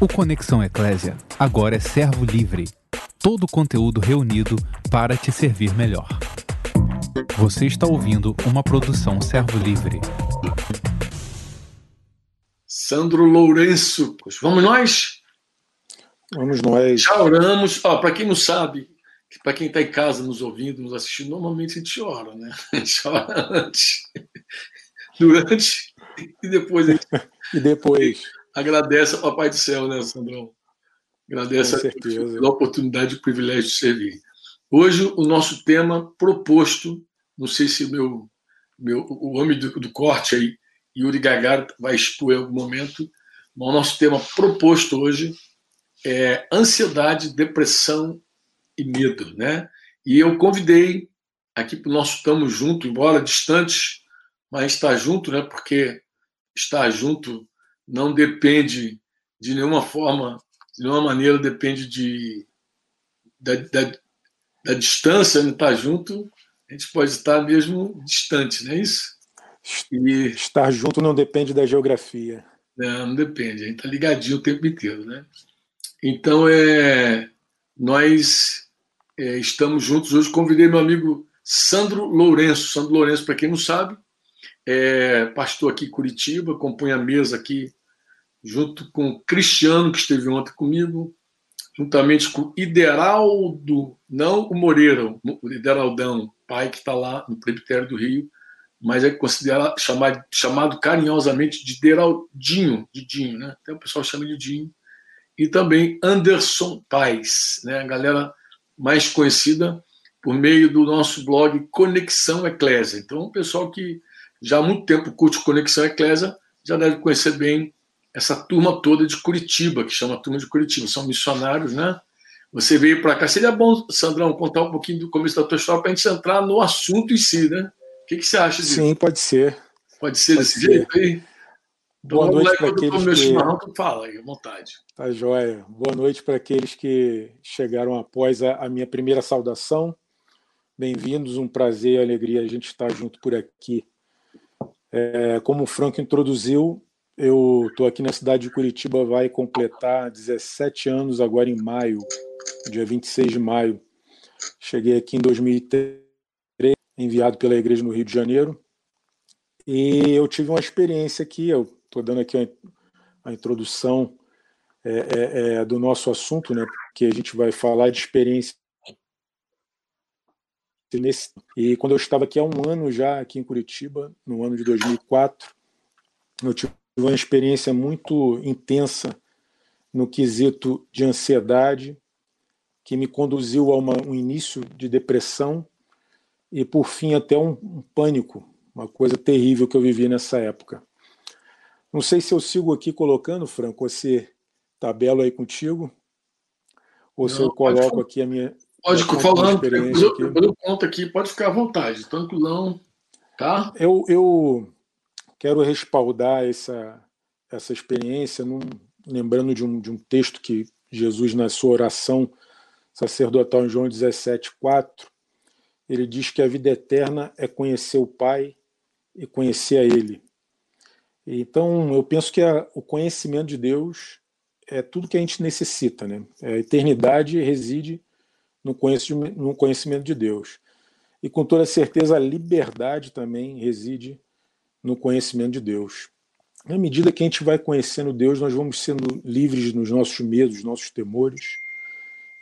O Conexão Eclésia agora é servo livre. Todo o conteúdo reunido para te servir melhor. Você está ouvindo uma produção servo livre. Sandro Lourenço, vamos nós? Vamos nós. Já oramos. Para quem não sabe, para quem está em casa nos ouvindo, nos assistindo, normalmente a gente ora, né? A gente ora antes, durante e depois. Gente... e depois agradece ao Papai do Céu, né, Sandrão? Agradece a oportunidade e o privilégio de servir. Hoje, o nosso tema proposto, não sei se o meu, meu, o homem do, do corte aí, Yuri Gagara, vai expor em algum momento, mas o nosso tema proposto hoje é ansiedade, depressão e medo, né? E eu convidei aqui para o nosso Estamos Junto, embora distantes, mas está junto, né? Porque estar junto não depende de nenhuma forma, de nenhuma maneira, depende de, da, da, da distância, não estar junto, a gente pode estar mesmo distante, não é isso? E, estar junto não depende da geografia. Não, não depende, a gente está ligadinho o tempo inteiro, né? Então, é, nós é, estamos juntos hoje. Convidei meu amigo Sandro Lourenço. Sandro Lourenço, para quem não sabe, é pastor aqui em Curitiba, compõe a mesa aqui junto com o Cristiano, que esteve ontem comigo, juntamente com o Ideraldo, não o Moreira, o Ideraldão, pai que está lá no Presbitério do Rio, mas é considerado chamado, chamado carinhosamente de Deraldinho, de Dinho, né? Até o pessoal chama de Dinho. E também Anderson Paz, né? a galera mais conhecida por meio do nosso blog Conexão Eclésia. Então, o pessoal que já há muito tempo curte Conexão Eclésia já deve conhecer bem essa turma toda de Curitiba, que chama Turma de Curitiba, são missionários, né? Você veio para cá. Seria bom, Sandrão, contar um pouquinho do começo da tua história para a gente entrar no assunto em si, né? O que, que você acha disso? Sim, pode ser. Pode ser pode desse ser. jeito aí? Boa noite para aqueles meu que... chimarrão, tu fala aí, à vontade. Tá joia. Boa noite para aqueles que chegaram após a, a minha primeira saudação. Bem-vindos, um prazer e alegria a gente estar junto por aqui. É, como o Franco introduziu, eu estou aqui na cidade de Curitiba, vai completar 17 anos agora em maio, dia 26 de maio. Cheguei aqui em 2003, enviado pela igreja no Rio de Janeiro, e eu tive uma experiência aqui, eu estou dando aqui a, introdução é, é, é, do nosso assunto, né, porque a gente vai falar de experiência e quando eu estava aqui há um ano já, aqui em Curitiba, no ano de 2004, eu tive uma experiência muito intensa no quesito de ansiedade, que me conduziu a uma, um início de depressão e, por fim, até um, um pânico, uma coisa terrível que eu vivi nessa época. Não sei se eu sigo aqui colocando, Franco, esse tabelo aí contigo, ou Não, se eu coloco pode, aqui a minha. Pode ficar falando, depois eu, eu conto aqui, pode ficar à vontade, tranquilão, tá? Eu, eu quero respaldar essa, essa experiência, num, lembrando de um, de um texto que Jesus, na sua oração sacerdotal em João 17, 4, ele diz que a vida eterna é conhecer o Pai e conhecer a Ele. Então, eu penso que a, o conhecimento de Deus é tudo que a gente necessita. Né? A eternidade reside no conhecimento, no conhecimento de Deus. E com toda certeza, a liberdade também reside no conhecimento de Deus. Na medida que a gente vai conhecendo Deus, nós vamos sendo livres nos nossos medos, nossos temores,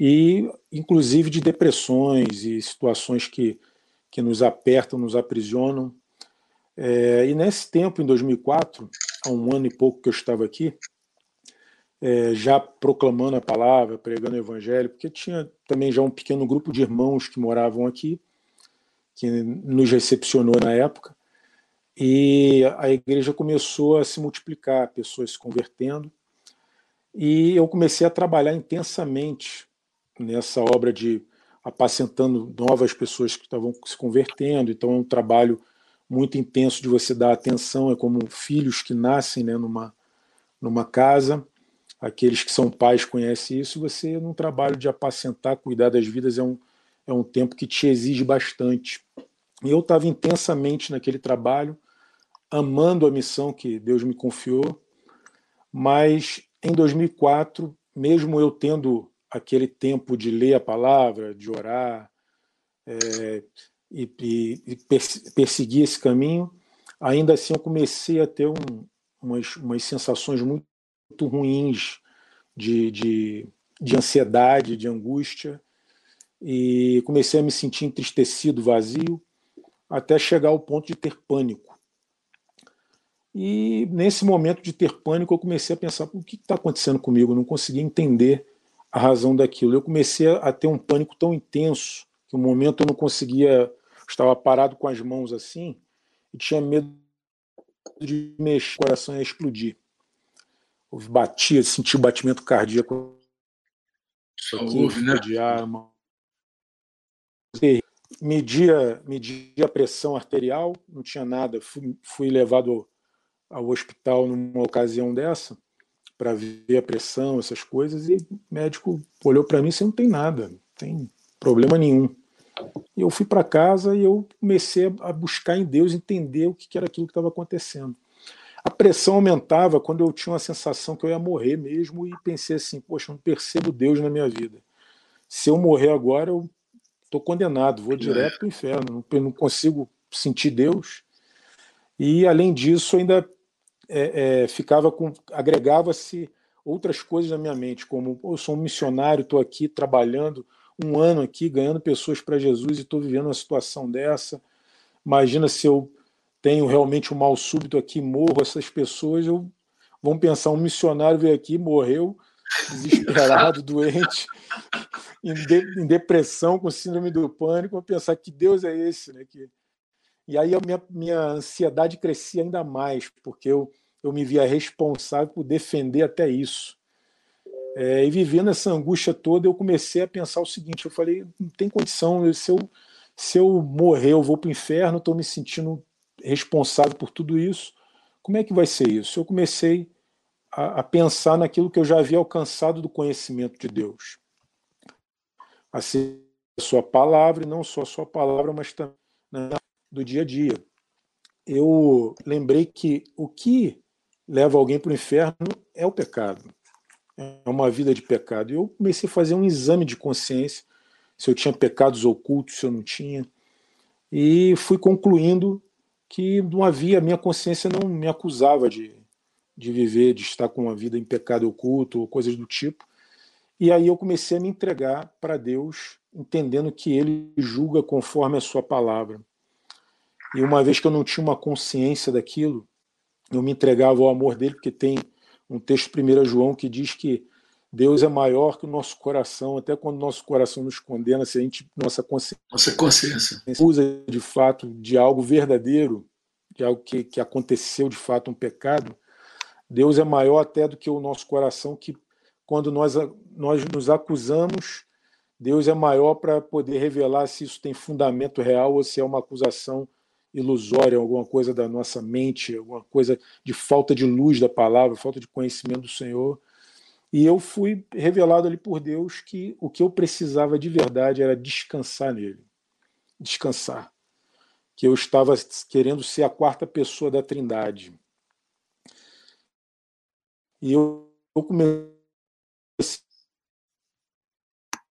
e inclusive de depressões e situações que, que nos apertam, nos aprisionam. É, e nesse tempo, em 2004, há um ano e pouco que eu estava aqui, é, já proclamando a palavra, pregando o evangelho, porque tinha também já um pequeno grupo de irmãos que moravam aqui, que nos recepcionou na época. E a igreja começou a se multiplicar, pessoas se convertendo. E eu comecei a trabalhar intensamente nessa obra de apacentando novas pessoas que estavam se convertendo. Então é um trabalho muito intenso de você dar atenção, é como filhos que nascem né, numa, numa casa. Aqueles que são pais conhecem isso. Você, num trabalho de apacentar, cuidar das vidas, é um, é um tempo que te exige bastante. E eu estava intensamente naquele trabalho, amando a missão que Deus me confiou, mas em 2004, mesmo eu tendo aquele tempo de ler a palavra, de orar é, e, e, e perseguir esse caminho, ainda assim eu comecei a ter um, umas, umas sensações muito, ruins de, de, de ansiedade, de angústia, e comecei a me sentir entristecido, vazio, até chegar ao ponto de ter pânico. E nesse momento de ter pânico, eu comecei a pensar: o que está acontecendo comigo? Eu não conseguia entender a razão daquilo. Eu comecei a ter um pânico tão intenso que um momento eu não conseguia, estava parado com as mãos assim e tinha medo de mexer, o coração ia explodir. Eu batia, sentia o batimento cardíaco. Só ouve, né? Arma. Media, media a pressão arterial, não tinha nada. Fui, fui levado ao hospital numa ocasião dessa para ver a pressão, essas coisas, e o médico olhou para mim e disse: não tem nada, não tem problema nenhum. E eu fui para casa e eu comecei a buscar em Deus entender o que era aquilo que estava acontecendo. A pressão aumentava quando eu tinha uma sensação que eu ia morrer mesmo e pensei assim: poxa, eu não percebo Deus na minha vida. Se eu morrer agora, eu estou condenado, vou direto para o inferno, não, consigo sentir Deus. E além disso, ainda é, é, ficava com agregava-se outras coisas na minha mente, como eu sou um missionário, estou aqui trabalhando um ano aqui, ganhando pessoas para Jesus e estou vivendo uma situação dessa. Imagina se eu tenho realmente um mal súbito aqui, morro, essas pessoas eu, vão pensar, um missionário veio aqui, morreu, desesperado, doente, em, de, em, depressão, com síndrome do pânico, vão pensar que Deus é esse, né? Que, e aí a minha, minha ansiedade crescia ainda mais, porque eu, eu me via responsável por defender até isso. É, e vivendo essa angústia toda, eu comecei a pensar o seguinte: eu falei, não tem condição, se eu, se eu morrer, eu vou para o inferno, estou me sentindo responsável por tudo isso. Como é que vai ser isso? Eu comecei a, a pensar naquilo que eu já havia alcançado do conhecimento de Deus. A ser a sua palavra, e não só a sua palavra, mas também né, do dia a dia. Eu lembrei que o que leva alguém para o inferno é o pecado. É uma vida de pecado. E eu comecei a fazer um exame de consciência, se eu tinha pecados ocultos, se eu não tinha. E fui concluindo que não havia, minha consciência não me acusava de, de viver, de estar com uma vida em pecado oculto ou coisas do tipo. E aí eu comecei a me entregar para Deus, entendendo que Ele julga conforme a Sua palavra. E uma vez que eu não tinha uma consciência daquilo, eu me entregava ao amor dele, porque tem um texto 1 João que diz que Deus é maior que o nosso coração, até quando nosso coração nos condena, se a gente, nossa consciência, nossa consciência. usa de fato de algo verdadeiro, de algo que, que aconteceu de fato um pecado, Deus é maior até do que o nosso coração, que quando nós, nós nos acusamos, Deus é maior para poder revelar se isso tem fundamento real ou se é uma acusação ilusória, alguma coisa da nossa mente, alguma coisa de falta de luz da palavra, falta de conhecimento do Senhor. E eu fui revelado ali por Deus que o que eu precisava de verdade era descansar nele. Descansar. Que eu estava querendo ser a quarta pessoa da Trindade. E eu, comecei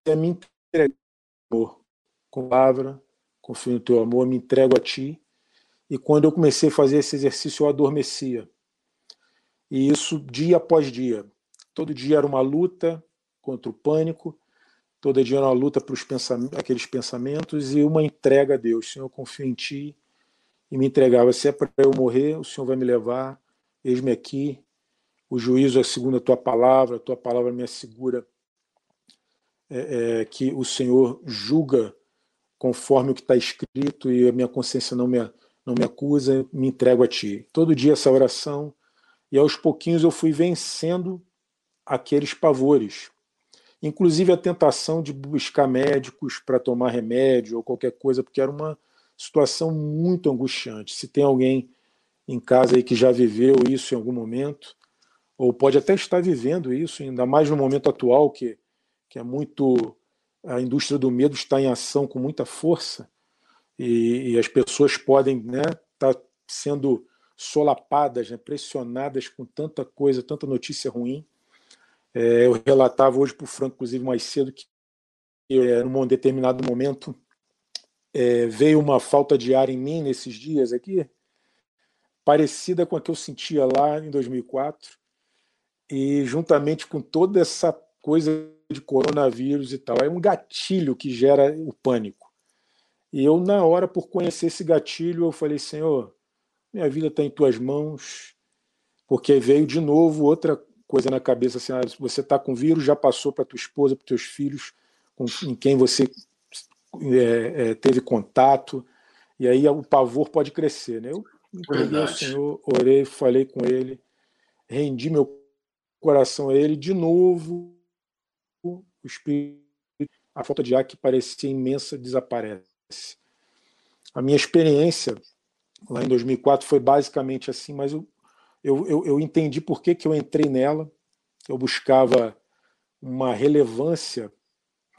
a me entregar com palavra, confio no teu amor, me entrego a ti e quando eu comecei a fazer esse exercício, eu adormecia. E isso dia após dia. Todo dia era uma luta contra o pânico, todo dia era uma luta para pensamentos, aqueles pensamentos e uma entrega a Deus. Senhor, eu confio em Ti e me entregava. Se é para eu morrer, o Senhor vai me levar. Eis-me aqui. O juízo é segundo a Tua palavra, a Tua palavra me assegura é, é, que o Senhor julga conforme o que está escrito e a minha consciência não me não me acusa, me entrego a ti. Todo dia essa oração, e aos pouquinhos eu fui vencendo aqueles pavores. Inclusive a tentação de buscar médicos para tomar remédio ou qualquer coisa, porque era uma situação muito angustiante. Se tem alguém em casa aí que já viveu isso em algum momento, ou pode até estar vivendo isso, ainda mais no momento atual, que, que é muito. A indústria do medo está em ação com muita força e, e as pessoas podem estar né, tá sendo solapadas, né, pressionadas com tanta coisa, tanta notícia ruim. É, eu relatava hoje para o Franco, inclusive, mais cedo, que é, num determinado momento é, veio uma falta de ar em mim nesses dias aqui, parecida com a que eu sentia lá em 2004, e juntamente com toda essa coisa de coronavírus e tal, é um gatilho que gera o pânico. E eu, na hora, por conhecer esse gatilho, eu falei, Senhor, minha vida está em tuas mãos, porque veio de novo outra coisa na cabeça, assim, ah, você está com vírus, já passou para tua esposa, para teus filhos, com, em quem você é, é, teve contato, e aí o pavor pode crescer. Né? Eu entreguei ao Senhor, orei, falei com ele, rendi meu coração a ele, de novo, o espírito, a falta de ar que parecia imensa desaparece. A minha experiência lá em 2004 foi basicamente assim, mas eu, eu, eu, eu entendi por que, que eu entrei nela. Eu buscava uma relevância,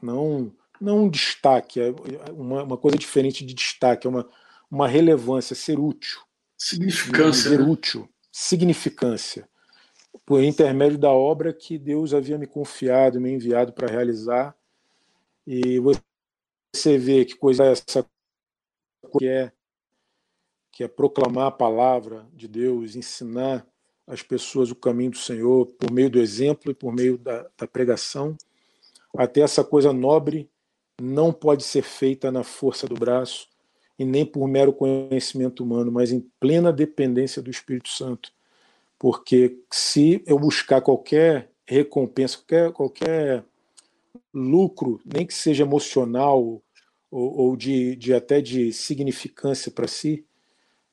não não um destaque, é uma, uma coisa diferente de destaque, é uma, uma relevância, ser útil. Significância. Ser né? útil, significância. Por intermédio da obra que Deus havia me confiado, me enviado para realizar. E você vê que coisa é essa que é, que é proclamar a palavra de Deus, ensinar as pessoas o caminho do Senhor por meio do exemplo e por meio da, da pregação, até essa coisa nobre não pode ser feita na força do braço e nem por mero conhecimento humano, mas em plena dependência do Espírito Santo. Porque se eu buscar qualquer recompensa, qualquer, qualquer lucro, nem que seja emocional ou, ou de, de, até de significância para si,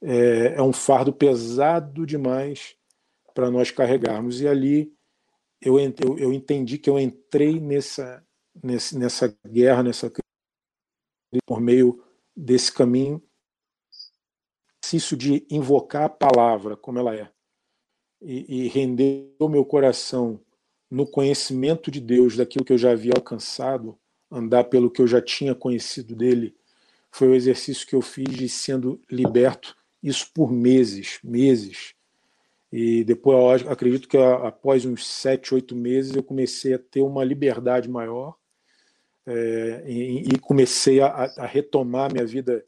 é, é um fardo pesado demais para nós carregarmos. E ali eu, eu, eu entendi que eu entrei nessa, nesse, nessa guerra, nessa por meio desse caminho, exercício de invocar a palavra como ela é e, e render o meu coração no conhecimento de Deus, daquilo que eu já havia alcançado, andar pelo que eu já tinha conhecido dele, foi o exercício que eu fiz de sendo liberto, isso por meses, meses. E depois, acredito que após uns sete, oito meses, eu comecei a ter uma liberdade maior é, e, e, comecei a, a, retomar minha vida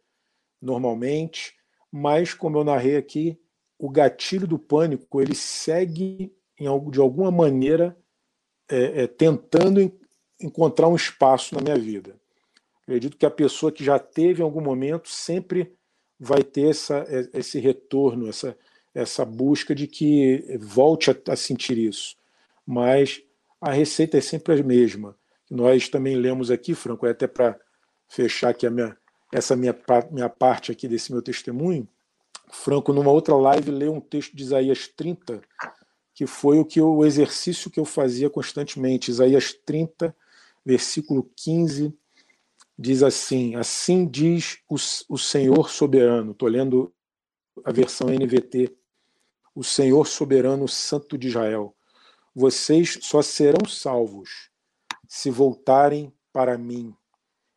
normalmente, mas como eu narrei aqui, o gatilho do pânico ele segue de alguma maneira é, é, tentando em, encontrar um espaço na minha vida. Acredito que a pessoa que já teve em algum momento sempre vai ter essa, é, esse retorno, essa, essa busca de que volte a, a sentir isso. Mas a receita é sempre a mesma nós também lemos aqui, Franco, é até para fechar aqui a minha, essa minha, minha parte aqui desse meu testemunho, Franco, numa outra live, leu um texto de Isaías 30, que foi o que o exercício que eu fazia constantemente. Isaías 30, versículo 15, diz assim: Assim diz o, o Senhor soberano. Estou lendo a versão NVT. O Senhor soberano, Santo de Israel. Vocês só serão salvos se voltarem para mim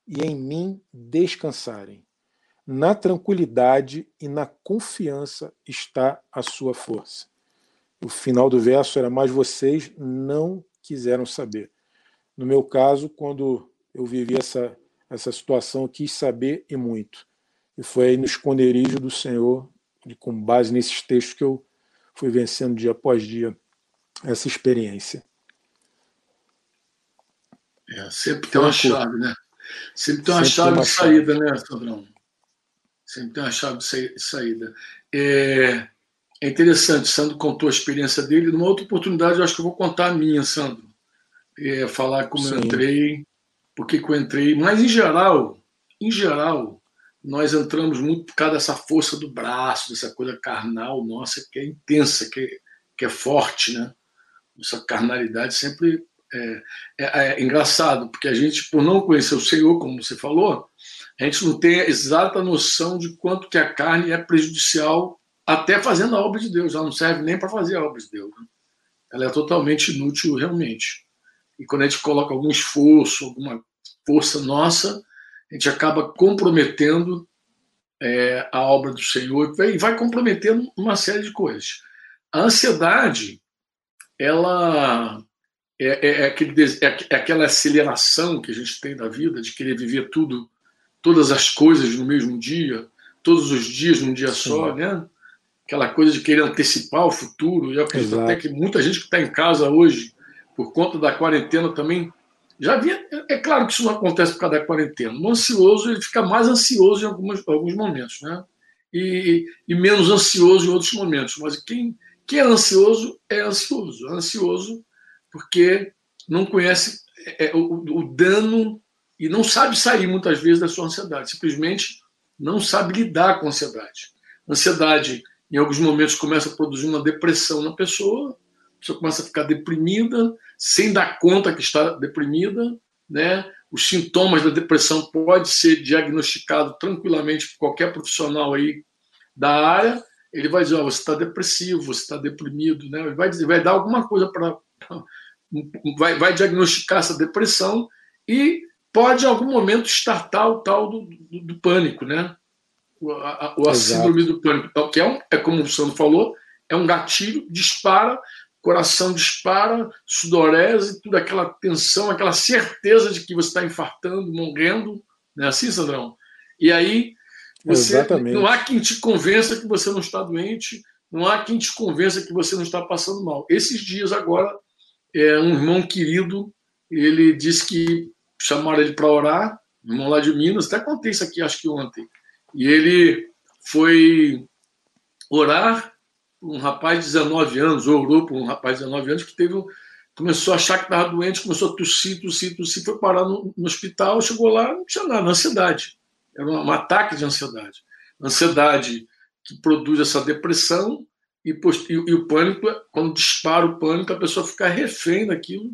e em mim descansarem. Na tranquilidade e na confiança está a sua força. O final do verso era: Mas vocês não quiseram saber. No meu caso, quando eu vivi essa, essa situação, eu quis saber e muito. E foi aí no esconderijo do Senhor, e com base nesses textos, que eu fui vencendo dia após dia essa experiência. É, sempre tem uma chave, né? Sempre tem uma sempre chave uma de saída, chave. né, Sandrão? Sempre tem uma chave de saída. É, é interessante, Sandro contou a experiência dele. Numa outra oportunidade, eu acho que eu vou contar a minha, Sandro. É, falar como Sim. eu entrei, por que eu entrei. Mas, em geral, em geral, nós entramos muito por causa dessa força do braço, dessa coisa carnal nossa, que é intensa, que, é, que é forte, né? Nossa carnalidade sempre é, é, é, engraçado, porque a gente, por não conhecer o Senhor, como você falou, a gente não tem a exata noção de quanto que a carne é prejudicial até fazendo a obra de Deus. Ela não serve nem para fazer a obra de Deus. Né? Ela é totalmente inútil realmente. E quando a gente coloca algum esforço, alguma força nossa, a gente acaba comprometendo é, a obra do Senhor e vai comprometendo uma série de coisas. A ansiedade, ela é, é, é aquele, é, é aquela aceleração que a gente tem da vida, de querer viver tudo, todas as coisas no mesmo dia, todos os dias num dia Sim. só, né? Aquela coisa de querer antecipar o futuro. Eu acredito Exato. até que muita gente que está em casa hoje, por conta da quarentena também, já vinha. É claro que isso não acontece por causa da quarentena. O ansioso ele fica mais ansioso em alguns, alguns momentos, né? E, e, menos ansioso em outros momentos. Mas quem, quem é ansioso é ansioso. É ansioso porque não conhece é, é, o, o, dano e não sabe sair muitas vezes da sua ansiedade. Simplesmente não sabe lidar com a ansiedade. Ansiedade, em alguns momentos, começa a produzir uma depressão na pessoa, a pessoa começa a ficar deprimida, sem dar conta que está deprimida, né? Os sintomas da depressão pode ser diagnosticado tranquilamente por qualquer profissional aí da área. Ele vai dizer, oh, você está depressivo, você está deprimido, né? Ele vai dizer, vai dar alguma coisa para vai, vai diagnosticar essa depressão e pode, em algum momento, startar o tal do, do, do pânico, né? O, a, a síndrome do pânico, é que é, um, é como o Sandro falou, é um gatilho, dispara, coração dispara, sudorese, tudo aquela tensão, aquela certeza de que você está infartando, morrendo, não é assim, Sandrão? E aí você Exatamente. não há quem te convença que você não está doente, não há quem te convença que você não está passando mal. Esses dias agora é, um irmão querido, ele disse que chamaram ele para orar, irmão lá de Minas, até contei isso aqui, acho que ontem. E ele foi orar um rapaz de 19 anos, orou por um rapaz de 19 anos que teve começou a achar que estava doente, começou a tossir, tossir, tossir, foi parar no, no, hospital, chegou lá, não tinha nada, ansiedade. Era um, um ataque de ansiedade. Ansiedade que produz essa depressão e, e, e, o pânico, quando dispara o pânico, a pessoa fica refém daquilo.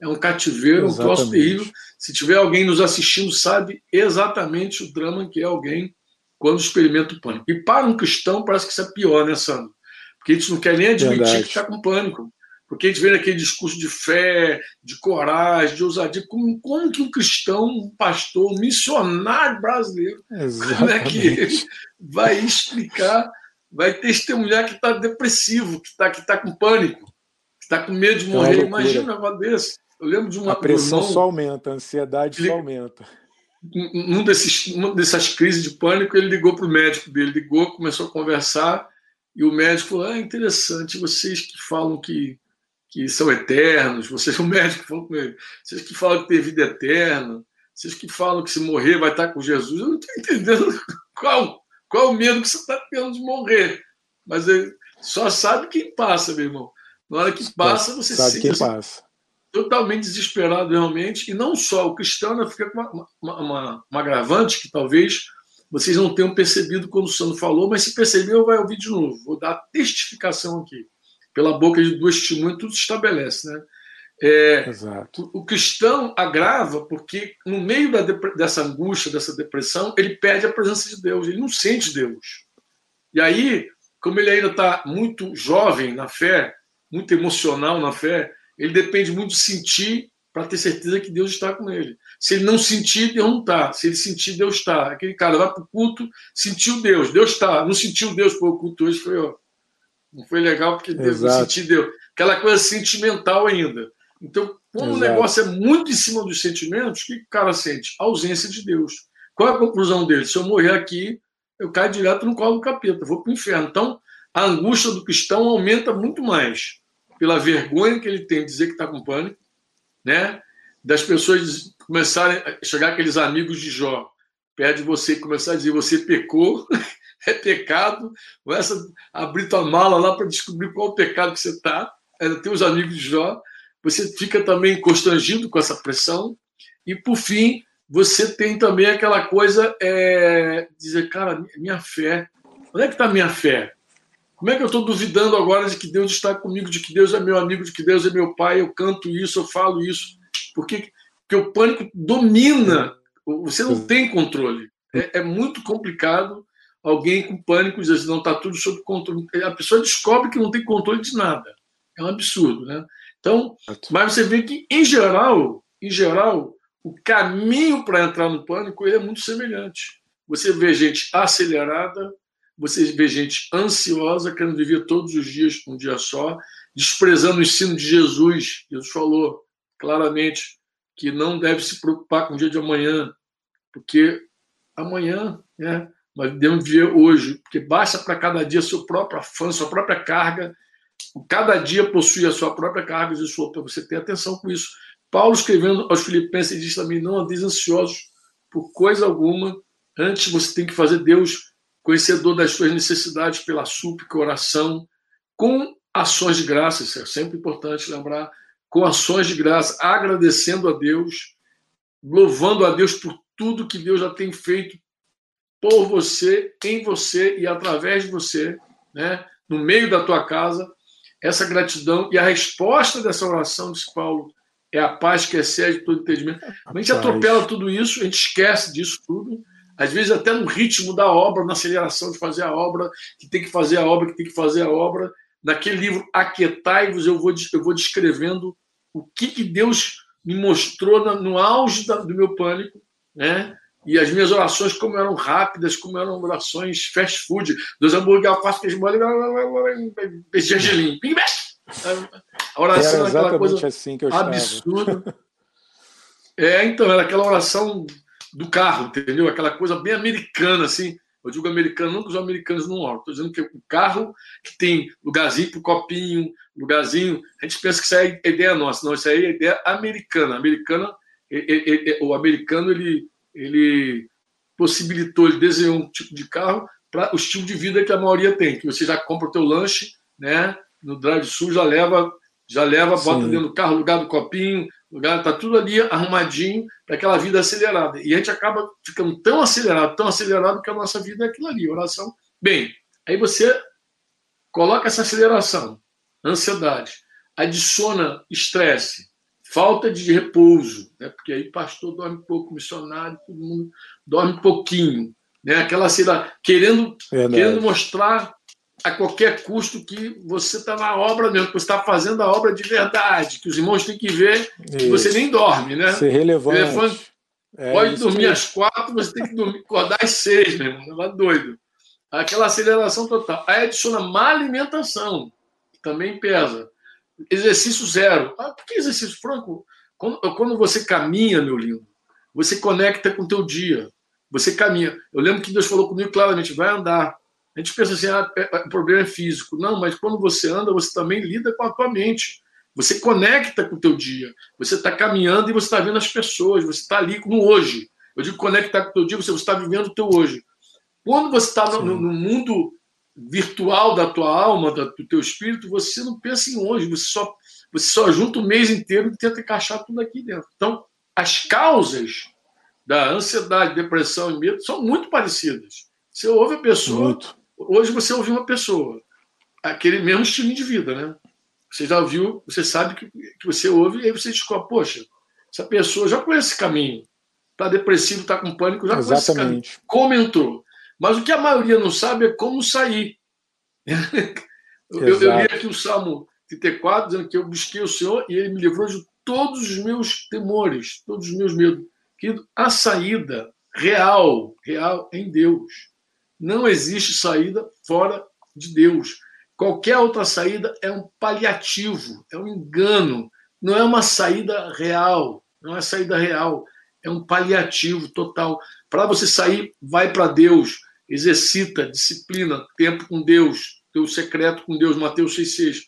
É um cativeiro, exatamente. um troço terrível. Se tiver alguém nos assistindo, sabe exatamente o drama que é alguém quando experimenta o pânico. E para um cristão, parece que isso é pior, né, Sandro? Porque a gente não quer nem admitir Verdade. que está com pânico. Porque a gente vê aquele discurso de fé, de coragem, de ousadia. Como, como que um cristão, um pastor, um missionário brasileiro, Exatamente. como é que vai explicar vai testemunhar que está depressivo, que está que tá com pânico, que está com medo de é morrer. É Imagina um negócio desse. Eu lembro de uma. A pressão irmão, só aumenta, a ansiedade ele, só aumenta. Num desses, uma dessas crises de pânico, ele ligou para o médico dele, ligou, começou a conversar, e o médico falou: Ah, interessante, vocês que falam que, que são eternos, vocês, o médico falou com ele, vocês que falam que tem vida eterna, vocês que falam que se morrer vai estar com Jesus, eu não estou entendendo qual qual o medo que você está tendo de morrer? Mas ele só sabe quem passa, meu irmão. Na hora que passa, você sabe se sente assim, totalmente desesperado realmente. E não só o cristão fica com uma, uma, uma, uma agravante que talvez vocês não tenham percebido quando o Sandro falou, mas se percebeu, vai ouvir de novo. Vou dar a testificação aqui. Pela boca de duas testemunhas, tudo se estabelece, né? É, Exato. O, o, cristão agrava porque, no meio da, dessa angústia, dessa depressão, ele perde a presença de Deus, ele não sente Deus. E aí, como ele ainda está muito jovem na fé, muito emocional na fé, ele depende muito de sentir para ter certeza que Deus está com ele. Se ele não sentir, Deus não está. Se ele sentir, Deus está. Aquele cara vai para o culto, sentiu Deus, Deus está. Não sentiu Deus para o culto hoje, foi, ó, não foi legal porque Deus não sentiu Deus. Aquela coisa sentimental ainda. Então, quando Exato. o negócio é muito em cima dos sentimentos, o que o cara sente? A ausência de Deus. Qual é a conclusão dele? Se eu morrer aqui, eu caio direto no colo do capeta, vou para o inferno. Então, a angústia do cristão aumenta muito mais pela vergonha que ele tem de dizer que está com pânico, né? das pessoas começarem a chegar aqueles amigos de Jó, perto de você começar a dizer: você pecou, é pecado, começa a abrir tua mala lá para descobrir qual o pecado que você está. Tem os amigos de Jó, você fica também constrangido com essa pressão, e por fim, você tem também aquela coisa é, dizer, cara, minha fé, onde é que está minha fé? Como é que eu estou duvidando agora de que Deus está comigo, de que Deus é meu amigo, de que Deus é meu pai, eu canto isso, eu falo isso? Porque, porque o pânico domina, você não tem controle. É, é muito complicado alguém com pânico dizer assim, não está tudo sob controle. A pessoa descobre que não tem controle de nada. É um absurdo, né? Então, mas você vê que, em geral, em geral, o caminho para entrar no pânico ele é muito semelhante. Você vê gente acelerada, você vê gente ansiosa, querendo viver todos os dias um dia só, desprezando o ensino de Jesus. Jesus falou: claramente que não deve se preocupar com o dia de amanhã, porque amanhã, né, nós devemos viver hoje, porque basta para cada dia seu próprio afã, sua própria carga. Cada dia possui a sua própria carga e sua, você ter atenção com isso. Paulo, escrevendo aos Filipenses, diz também: não andeis ansiosos por coisa alguma, antes você tem que fazer Deus conhecedor das suas necessidades pela súplica, oração, com ações de graça, isso é sempre importante lembrar, com ações de graça, agradecendo a Deus, louvando a Deus por tudo que Deus já tem feito por você, em você e através de você, né, no meio da tua casa, essa gratidão e a resposta dessa oração, disse Paulo, é a paz que excede todo entendimento. A gente atropela tudo isso, a gente esquece disso tudo, às vezes até no ritmo da obra, na aceleração de fazer a obra, que tem que fazer a obra, que tem que fazer a obra. Naquele livro Aquietai-vos, eu vou, eu vou descrevendo o que, que Deus me mostrou no auge do meu pânico, né? E as minhas orações, como eram rápidas, como eram orações fast food. Dois hambúrguer, alface, queijo mole, gergelim. A oração era aquela coisa assim absurda. É, então, era aquela oração do carro, entendeu? Aquela coisa bem americana, assim. Eu digo americano, não que os americanos não oram. Estou dizendo que o carro que tem lugarzinho para o copinho, lugarzinho. A gente pensa que isso é ideia nossa. Não, isso aí é ideia americana. Americana, o americano, ele ele possibilitou, ele desenhou um tipo de carro para o estilo de vida que a maioria tem, que você já compra o teu lanche, né? No drive-thru já leva, já leva, Sim. bota dentro do carro, lugar do copinho, lugar tá tudo ali arrumadinho para aquela vida acelerada. E a gente acaba ficando tão acelerado, tão acelerado que a nossa vida é aquilo ali, oração. Bem, aí você coloca essa aceleração, ansiedade, adiciona estresse, falta de repouso, né? porque aí pastor dorme pouco, missionário, todo mundo dorme pouquinho. Né? Aquela cena, querendo, querendo mostrar a qualquer custo que você está na obra mesmo, que você está fazendo a obra de verdade, que os irmãos têm que ver que você nem dorme, né? Ser relevante. É, pode dormir às quatro, você tem que dormir, acordar às seis, meu irmão, tá doido. Aquela aceleração total. Aí adiciona má alimentação, que também pesa. Exercício zero. Ah, por que exercício franco? Quando, quando você caminha, meu lindo, você conecta com o teu dia. Você caminha. Eu lembro que Deus falou comigo claramente: vai andar. A gente pensa assim, ah, é, é, o problema é físico. Não, mas quando você anda, você também lida com a tua mente. Você conecta com o teu dia. Você está caminhando e você está vendo as pessoas. Você está ali no hoje. Eu digo conectar com o teu dia, você está vivendo o teu hoje. Quando você está no, no, mundo virtual da tua alma, do teu espírito, você não pensa em hoje, você só, você só junta o mês inteiro e tenta encaixar tudo aqui dentro. Então, as causas da ansiedade, depressão e medo são muito parecidas. Você ouve a pessoa, muito. Hoje você ouviu uma pessoa, aquele mesmo estilo de vida, né? Você já ouviu, você sabe que, que você ouve e aí você descobre, poxa, essa pessoa já conhece esse caminho, está depressivo, está com pânico, já Exatamente. conhece esse caminho. Como entrou? Mas o que a maioria não sabe é como sair. eu, eu, li aqui o Salmo 34, dizendo que eu busquei o Senhor e ele me livrou de todos os meus temores, todos os meus medos. Querido, a saída real, real em Deus. Não existe saída fora de Deus. Qualquer outra saída é um paliativo, é um engano, não é uma saída real, não é saída real, é um paliativo total. Para você sair, vai para Deus exercita, disciplina, tempo com Deus, teu secreto com Deus, Mateus 6,6.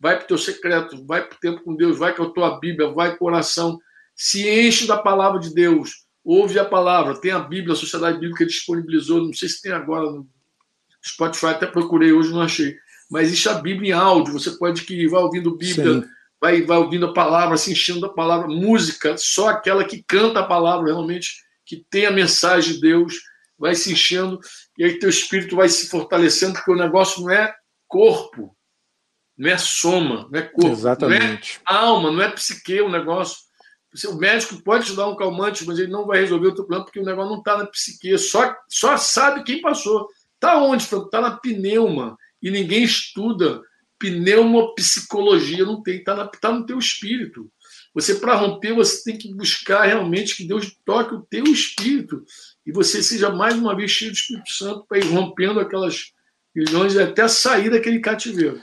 Vai para o teu secreto, vai para o tempo com Deus, vai com a tua Bíblia, vai com o coração. Se enche da palavra de Deus, ouve a palavra. Tem a Bíblia, a Sociedade Bíblica disponibilizou, não sei se tem agora no Spotify, até procurei hoje, não achei. Mas existe a Bíblia em áudio, você pode adquirir, vai ouvindo Bíblia, vai, vai ouvindo a palavra, se enchendo da palavra. Música, só aquela que canta a palavra realmente, que tem a mensagem de Deus vai se enchendo e aí teu espírito vai se fortalecendo, porque o negócio não é corpo, não é soma, não é corpo, Exatamente. não é alma, não é psique o negócio. O médico pode te dar um calmante, mas ele não vai resolver o teu problema porque o negócio não está na psique, só, só sabe quem passou. Está onde? Está na pneuma. E ninguém estuda pneumopsicologia, não tem, está tá no teu espírito. Você, para romper, você tem que buscar realmente que Deus toque o teu espírito e você seja mais uma vez cheio do Espírito Santo para ir rompendo aquelas e até sair daquele cativeiro.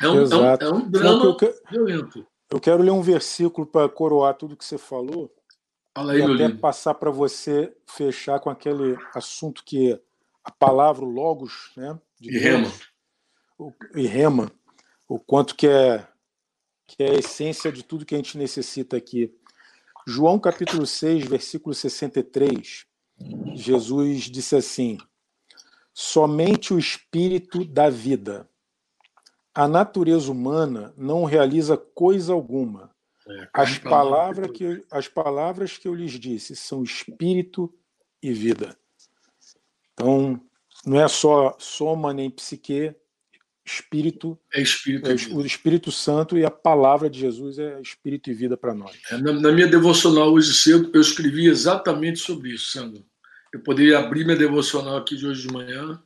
É um, é um, é um drama que eu, violento. Eu quero ler um versículo para coroar tudo que você falou. Fala aí, e até lindo. passar para você fechar com aquele assunto que a palavra logos, né? De e rema. O, e rema. O quanto que é que é a essência de tudo que a gente necessita aqui. João capítulo 6, versículo 63. Jesus disse assim: Somente o espírito da vida. A natureza humana não realiza coisa alguma. É, as, palavras que, as palavras que eu lhes disse são espírito e vida. Então, não é só soma nem psique, espírito. É espírito. É o Espírito Santo e a palavra de Jesus é espírito e vida para nós. É, na, na, minha devocional hoje cedo, eu escrevi exatamente sobre isso, Sandro. Eu poderia abrir minha devocional aqui de hoje de manhã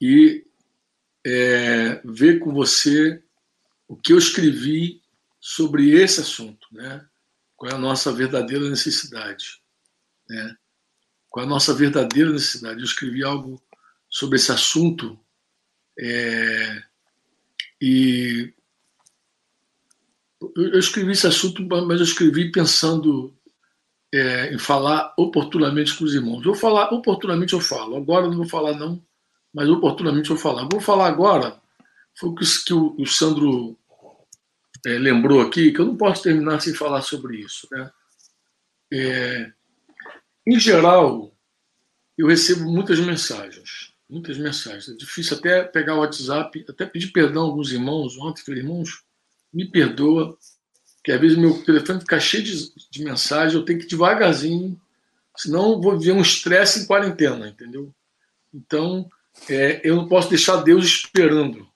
e é, ver com você o que eu escrevi sobre esse assunto, né? Qual é a nossa verdadeira necessidade, né? Qual é a nossa verdadeira necessidade? Eu escrevi algo sobre esse assunto é, e eu escrevi esse assunto, mas eu escrevi pensando é, em falar oportunamente com os irmãos. Eu falar oportunamente eu falo. Agora não vou falar não, mas oportunamente vou falar. Vou falar agora. Foi o que, que o, o, Sandro é, lembrou aqui, que eu não posso terminar sem falar sobre isso. Né? É, em geral, eu recebo muitas mensagens muitas mensagens. É difícil até pegar o WhatsApp, até pedir perdão a alguns irmãos. Ontem falei, irmãos, me perdoa, que às vezes meu telefone fica cheio de, de mensagem, eu tenho que ir devagarzinho, senão vou viver um estresse em quarentena, entendeu? Então, é, eu não posso deixar Deus esperando.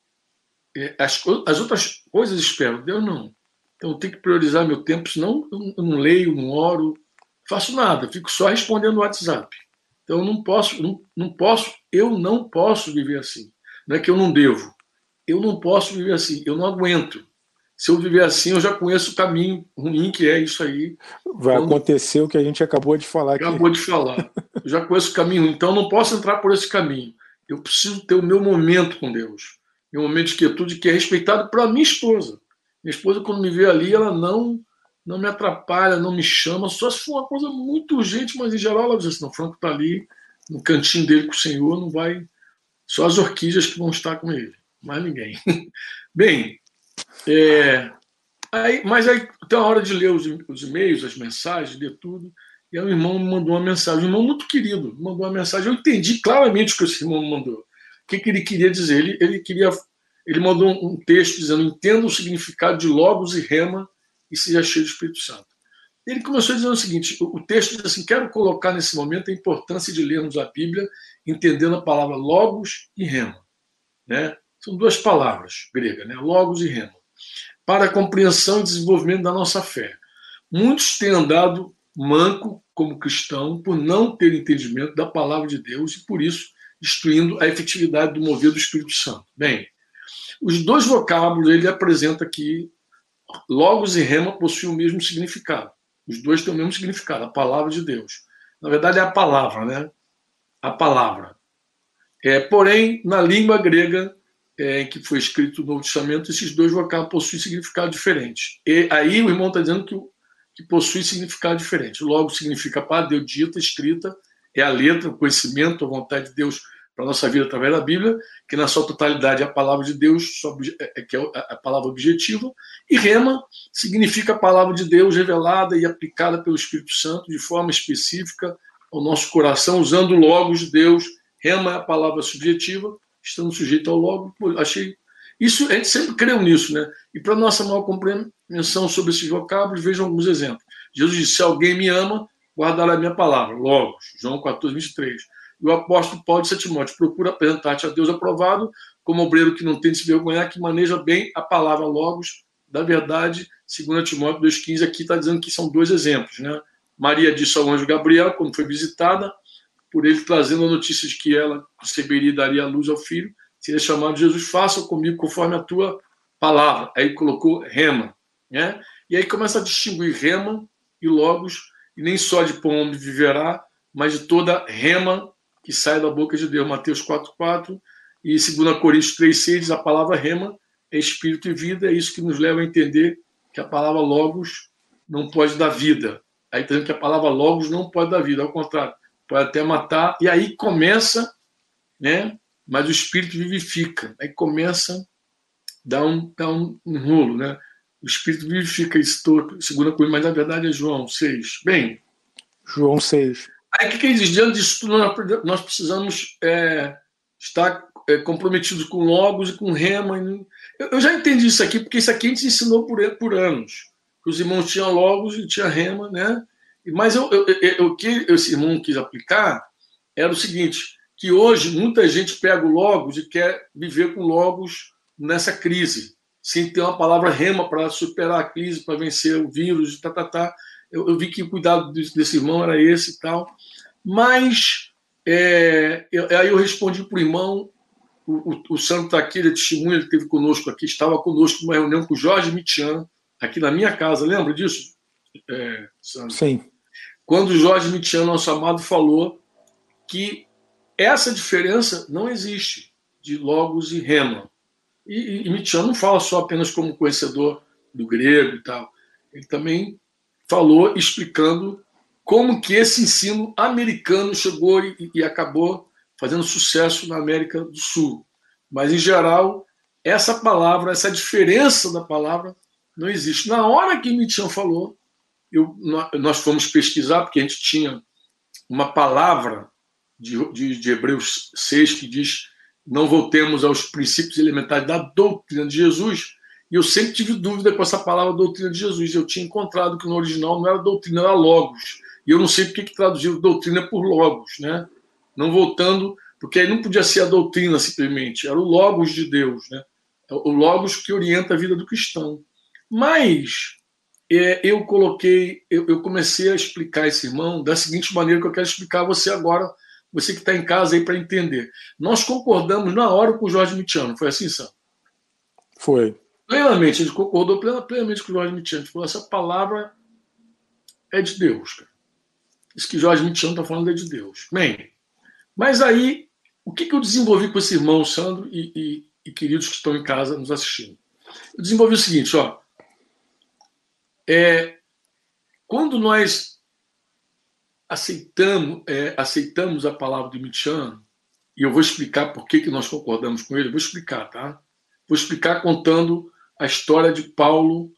É, as, as outras coisas esperam, Deus não. Então, eu tenho que priorizar meu tempo, senão eu não leio, não oro, faço nada, fico só respondendo o WhatsApp. Então eu não posso, não, não posso, eu não posso viver assim. Não é que eu não devo. Eu não posso viver assim. Eu não aguento. Se eu viver assim, eu já conheço o caminho ruim que é isso aí. Vai então, acontecer o que a gente acabou de falar aqui. Acabou de falar. Eu já conheço o caminho ruim. Então eu não posso entrar por esse caminho. Eu preciso ter o meu momento com Deus. Meu momento de quietude que é respeitado pela minha esposa. Minha esposa, quando me vê ali, ela não não me atrapalha, não me chama, só se for uma coisa muito urgente, mas em geral ela diz assim, não, o Franco está ali no cantinho dele com o Senhor, não vai. Só as orquídeas que vão estar com ele, mais ninguém. Bem, é, aí, mas aí tem a hora de ler os, os e-mails, as mensagens, ler tudo. E o irmão me mandou uma mensagem, um irmão muito querido, mandou uma mensagem. Eu entendi claramente o que esse irmão me mandou. O que, que ele queria dizer? Ele, ele queria. Ele mandou um texto dizendo: entenda o significado de logos e rema e seja cheio do Espírito Santo. Ele começou dizendo o seguinte: o texto diz assim: quero colocar nesse momento a importância de lermos a Bíblia entendendo a palavra logos e rema. Né? São duas palavras gregas, né? logos e rema, para a compreensão e desenvolvimento da nossa fé. Muitos têm andado manco como cristão por não ter entendimento da palavra de Deus e por isso destruindo a efetividade do mover do Espírito Santo. Bem, os dois vocábulos ele apresenta aqui Logos e rema possuem o mesmo significado. Os dois têm o mesmo significado, a palavra de Deus. Na verdade, é a palavra, né? A palavra. É, porém, na língua grega é, em que foi escrito o Novo Testamento, esses dois vocábulos possuem significado diferente. E aí o irmão está dizendo que, que possui significado diferente. Logo significa Deus dita, escrita, é a letra, o conhecimento, a vontade de Deus para a nossa vida através da Bíblia, que na sua totalidade é a palavra de Deus, é, que é a palavra objetiva, e rema significa a palavra de Deus revelada e aplicada pelo Espírito Santo de forma específica ao nosso coração, usando o logos de Deus. Rema é a palavra subjetiva, estando sujeito ao logo. Achei isso, a gente sempre creu nisso, né? E para nossa maior compreensão sobre esses vocábulos, vejam alguns exemplos. Jesus disse: Se alguém me ama, guardará a minha palavra. Logos, João 14, 23. E o apóstolo Paulo disse a Timóteo: procura apresentar-te a Deus aprovado, como obreiro que não tem de se vergonhar, que maneja bem a palavra logos da verdade, segundo Timóteo 2,15, aqui está dizendo que são dois exemplos. Né? Maria disse ao anjo Gabriel, quando foi visitada, por ele trazendo a notícia de que ela receberia e daria a luz ao filho, seria chamado Jesus, faça comigo conforme a tua palavra. Aí colocou rema. Né? E aí começa a distinguir rema e logos, e nem só de pão viverá, mas de toda rema que sai da boca de Deus. Mateus 4,4 e 2 Coríntios 3,6 a palavra rema é espírito e vida, é isso que nos leva a entender que a palavra logos não pode dar vida. Aí está que a palavra logos não pode dar vida, ao contrário, pode até matar. E aí começa, né? Mas o espírito vivifica. Aí começa a dar um, dar um, um rolo, né? O espírito vivifica, estou, segunda coisa, mas na verdade é João 6. Bem. João 6. Aí o que, que ele diz? Diante disso tudo, nós precisamos é, estar é, comprometidos com logos e com rema. Eu, eu, já entendi isso aqui, porque isso aqui a gente ensinou por, por anos. Os irmãos tinham logos e tinha rema, né? Mas eu, eu, eu, o que esse irmão quis aplicar era o seguinte, que hoje muita gente pega o logos e quer viver com logos nessa crise, sem ter uma palavra rema para superar a crise, para vencer o vírus, tá, tá, tá. Eu, eu vi que o cuidado desse irmão era esse e tal. Mas é, eu, aí eu respondi para o irmão, o, o Sandro está aqui, ele é testemunha, ele esteve conosco aqui, estava conosco numa reunião com o Jorge Mitian, aqui na minha casa, lembra disso, é, Sandro? Sim. Quando o Jorge Mitian, nosso amado, falou que essa diferença não existe de logos e rema. E, e Mitian não fala só apenas como conhecedor do grego e tal. Ele também falou explicando como que esse ensino americano chegou e, e acabou fazendo sucesso na América do Sul. Mas, em geral, essa palavra, essa diferença da palavra não existe. Na hora que Nietzsche falou, eu, nós fomos pesquisar, porque a gente tinha uma palavra de, de, de Hebreus 6 que diz não voltemos aos princípios elementares da doutrina de Jesus, e eu sempre tive dúvida com essa palavra doutrina de Jesus. Eu tinha encontrado que no original não era doutrina, era logos. E eu não sei porque que traduziu doutrina por logos, né? Não voltando, porque aí não podia ser a doutrina simplesmente, era o logos de Deus, né? O logos que orienta a vida do cristão. Mas é, eu coloquei, eu, eu, comecei a explicar esse irmão da seguinte maneira que eu quero explicar a você agora, você que está em casa aí para entender. Nós concordamos na hora com o Jorge Mitiano, foi assim, Sam? Foi. Plenamente, ele concordou plenamente com o Jorge Mitiano. Ele falou: essa palavra é de Deus, cara. Isso que Jorge Mitiano está falando é de Deus. Bem, mas aí, o que, que eu desenvolvi com esse irmão, Sandro, e, e, e queridos que estão em casa nos assistindo? Eu desenvolvi o seguinte, ó. É, quando nós aceitamos, é, aceitamos a palavra do Mitiano, e eu vou explicar por que, que nós concordamos com ele, vou explicar, tá? Vou explicar contando a história de Paulo,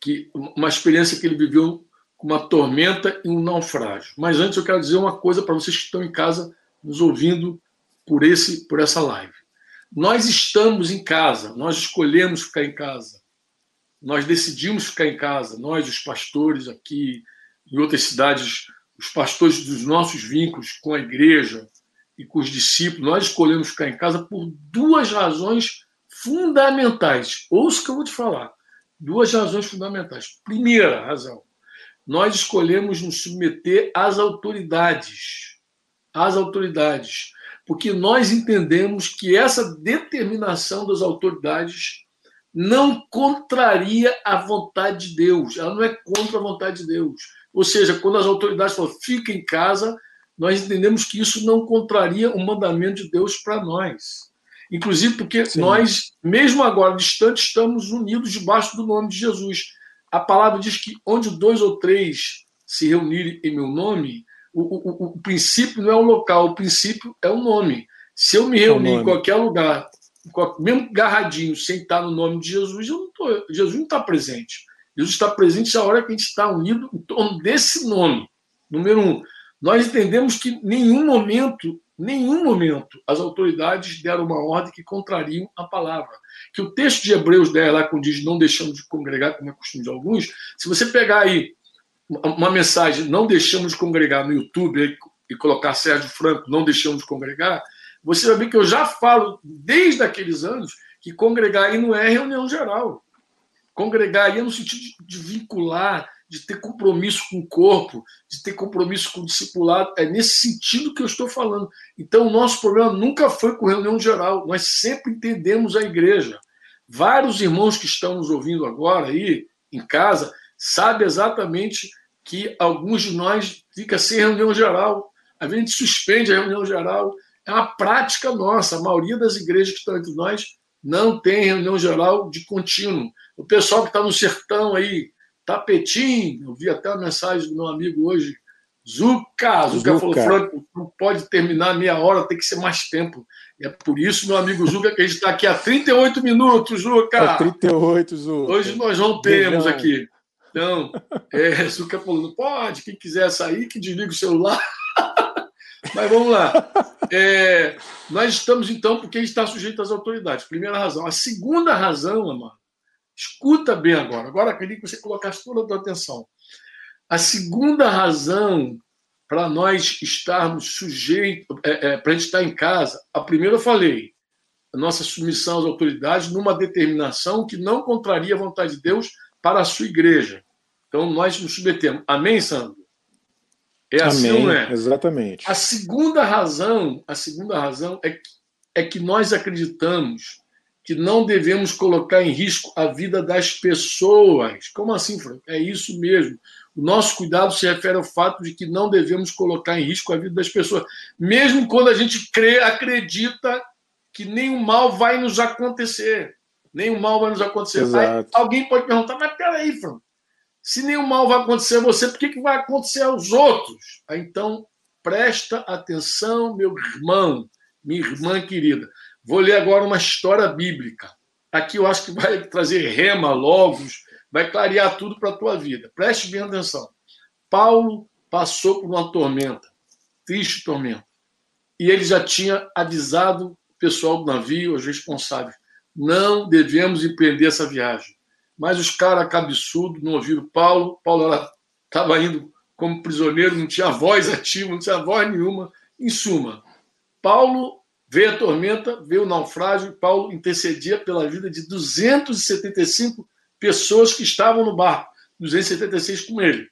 que uma experiência que ele viveu uma tormenta e um naufrágio. Mas antes eu quero dizer uma coisa para vocês que estão em casa nos ouvindo por esse por essa live. Nós estamos em casa, nós escolhemos ficar em casa. Nós decidimos ficar em casa, nós os pastores aqui em outras cidades, os pastores dos nossos vínculos com a igreja e com os discípulos, nós escolhemos ficar em casa por duas razões fundamentais. Ouça o que eu vou te falar. Duas razões fundamentais. Primeira razão, nós escolhemos nos submeter às autoridades. Às autoridades. Porque nós entendemos que essa determinação das autoridades não contraria a vontade de Deus. Ela não é contra a vontade de Deus. Ou seja, quando as autoridades falam fica em casa, nós entendemos que isso não contraria o mandamento de Deus para nós. Inclusive porque Sim. nós, mesmo agora distantes, estamos unidos debaixo do nome de Jesus a palavra diz que onde dois ou três se reunirem em meu nome, o, o, o princípio não é o local, o princípio é o nome. Se eu me é reunir em qualquer lugar, mesmo garradinho, sem estar no nome de Jesus, eu não tô, Jesus não está presente. Jesus está presente a hora que a gente está unido em torno desse nome. Número um, nós entendemos que nenhum momento, nenhum momento, as autoridades deram uma ordem que contrariam a palavra que o texto de Hebreus 10 lá, quando diz não deixamos de congregar, como é costume de alguns, se você pegar aí uma mensagem não deixamos de congregar no YouTube e colocar Sérgio Franco, não deixamos de congregar, você vai ver que eu já falo desde aqueles anos que congregar aí não é reunião geral. Congregar aí é no sentido de vincular, de ter compromisso com o corpo, de ter compromisso com o discipulado. É nesse sentido que eu estou falando. Então, o nosso problema nunca foi com reunião geral. Nós sempre entendemos a igreja. Vários irmãos que estão nos ouvindo agora aí, em casa, sabem exatamente que alguns de nós fica sem reunião geral. A gente suspende a reunião geral. É uma prática nossa. A maioria das igrejas que estão entre nós não tem reunião geral de contínuo. O pessoal que está no sertão aí, tapetinho, eu vi até a mensagem do meu amigo hoje, Zuca, Zuca, Zuca. falou, Franco, não pode terminar meia hora, tem que ser mais tempo. É por isso, meu amigo Zuca, que a gente está aqui há 38 minutos, Zuca. É 38, Zuca. Hoje nós não temos aqui. Então, é, Zuca falou, pode, quem quiser sair, que desliga o celular. Mas vamos lá. É, nós estamos, então, porque está sujeito às autoridades. Primeira razão. A segunda razão, amado, escuta bem agora. Agora queria que você colocasse toda a tua atenção. A segunda razão para nós estarmos sujeitos, é, é, para a gente estar em casa, a primeira eu falei, a nossa submissão às autoridades numa determinação que não contraria a vontade de Deus para a sua igreja. Então nós nos submetemos. Amém, Sandro? É assim Amém, não é? Exatamente. A segunda razão, a segunda razão é que, é que nós acreditamos que não devemos colocar em risco a vida das pessoas. Como assim, Frank? É isso mesmo. O nosso cuidado se refere ao fato de que não devemos colocar em risco a vida das pessoas, mesmo quando a gente crê, acredita que nenhum mal vai nos acontecer. Nenhum mal vai nos acontecer. Aí, alguém pode perguntar, mas peraí, Frank, se nenhum mal vai acontecer a você, por que, que vai acontecer aos outros? Então, presta atenção, meu irmão, minha irmã querida. Vou ler agora uma história bíblica. Aqui eu acho que vai trazer rema, logos, vai clarear tudo para a tua vida. Preste bem atenção. Paulo passou por uma tormenta, triste tormenta. E ele já tinha avisado o pessoal do navio, os responsáveis, não devemos empreender essa viagem. Mas os caras cabeçudos não ouviram Paulo. Paulo estava indo como prisioneiro, não tinha voz ativa, não tinha voz nenhuma. Em suma, Paulo veio a tormenta, veio o naufrágio, e Paulo intercedia pela vida de 275 pessoas que estavam no barco, 276 com ele.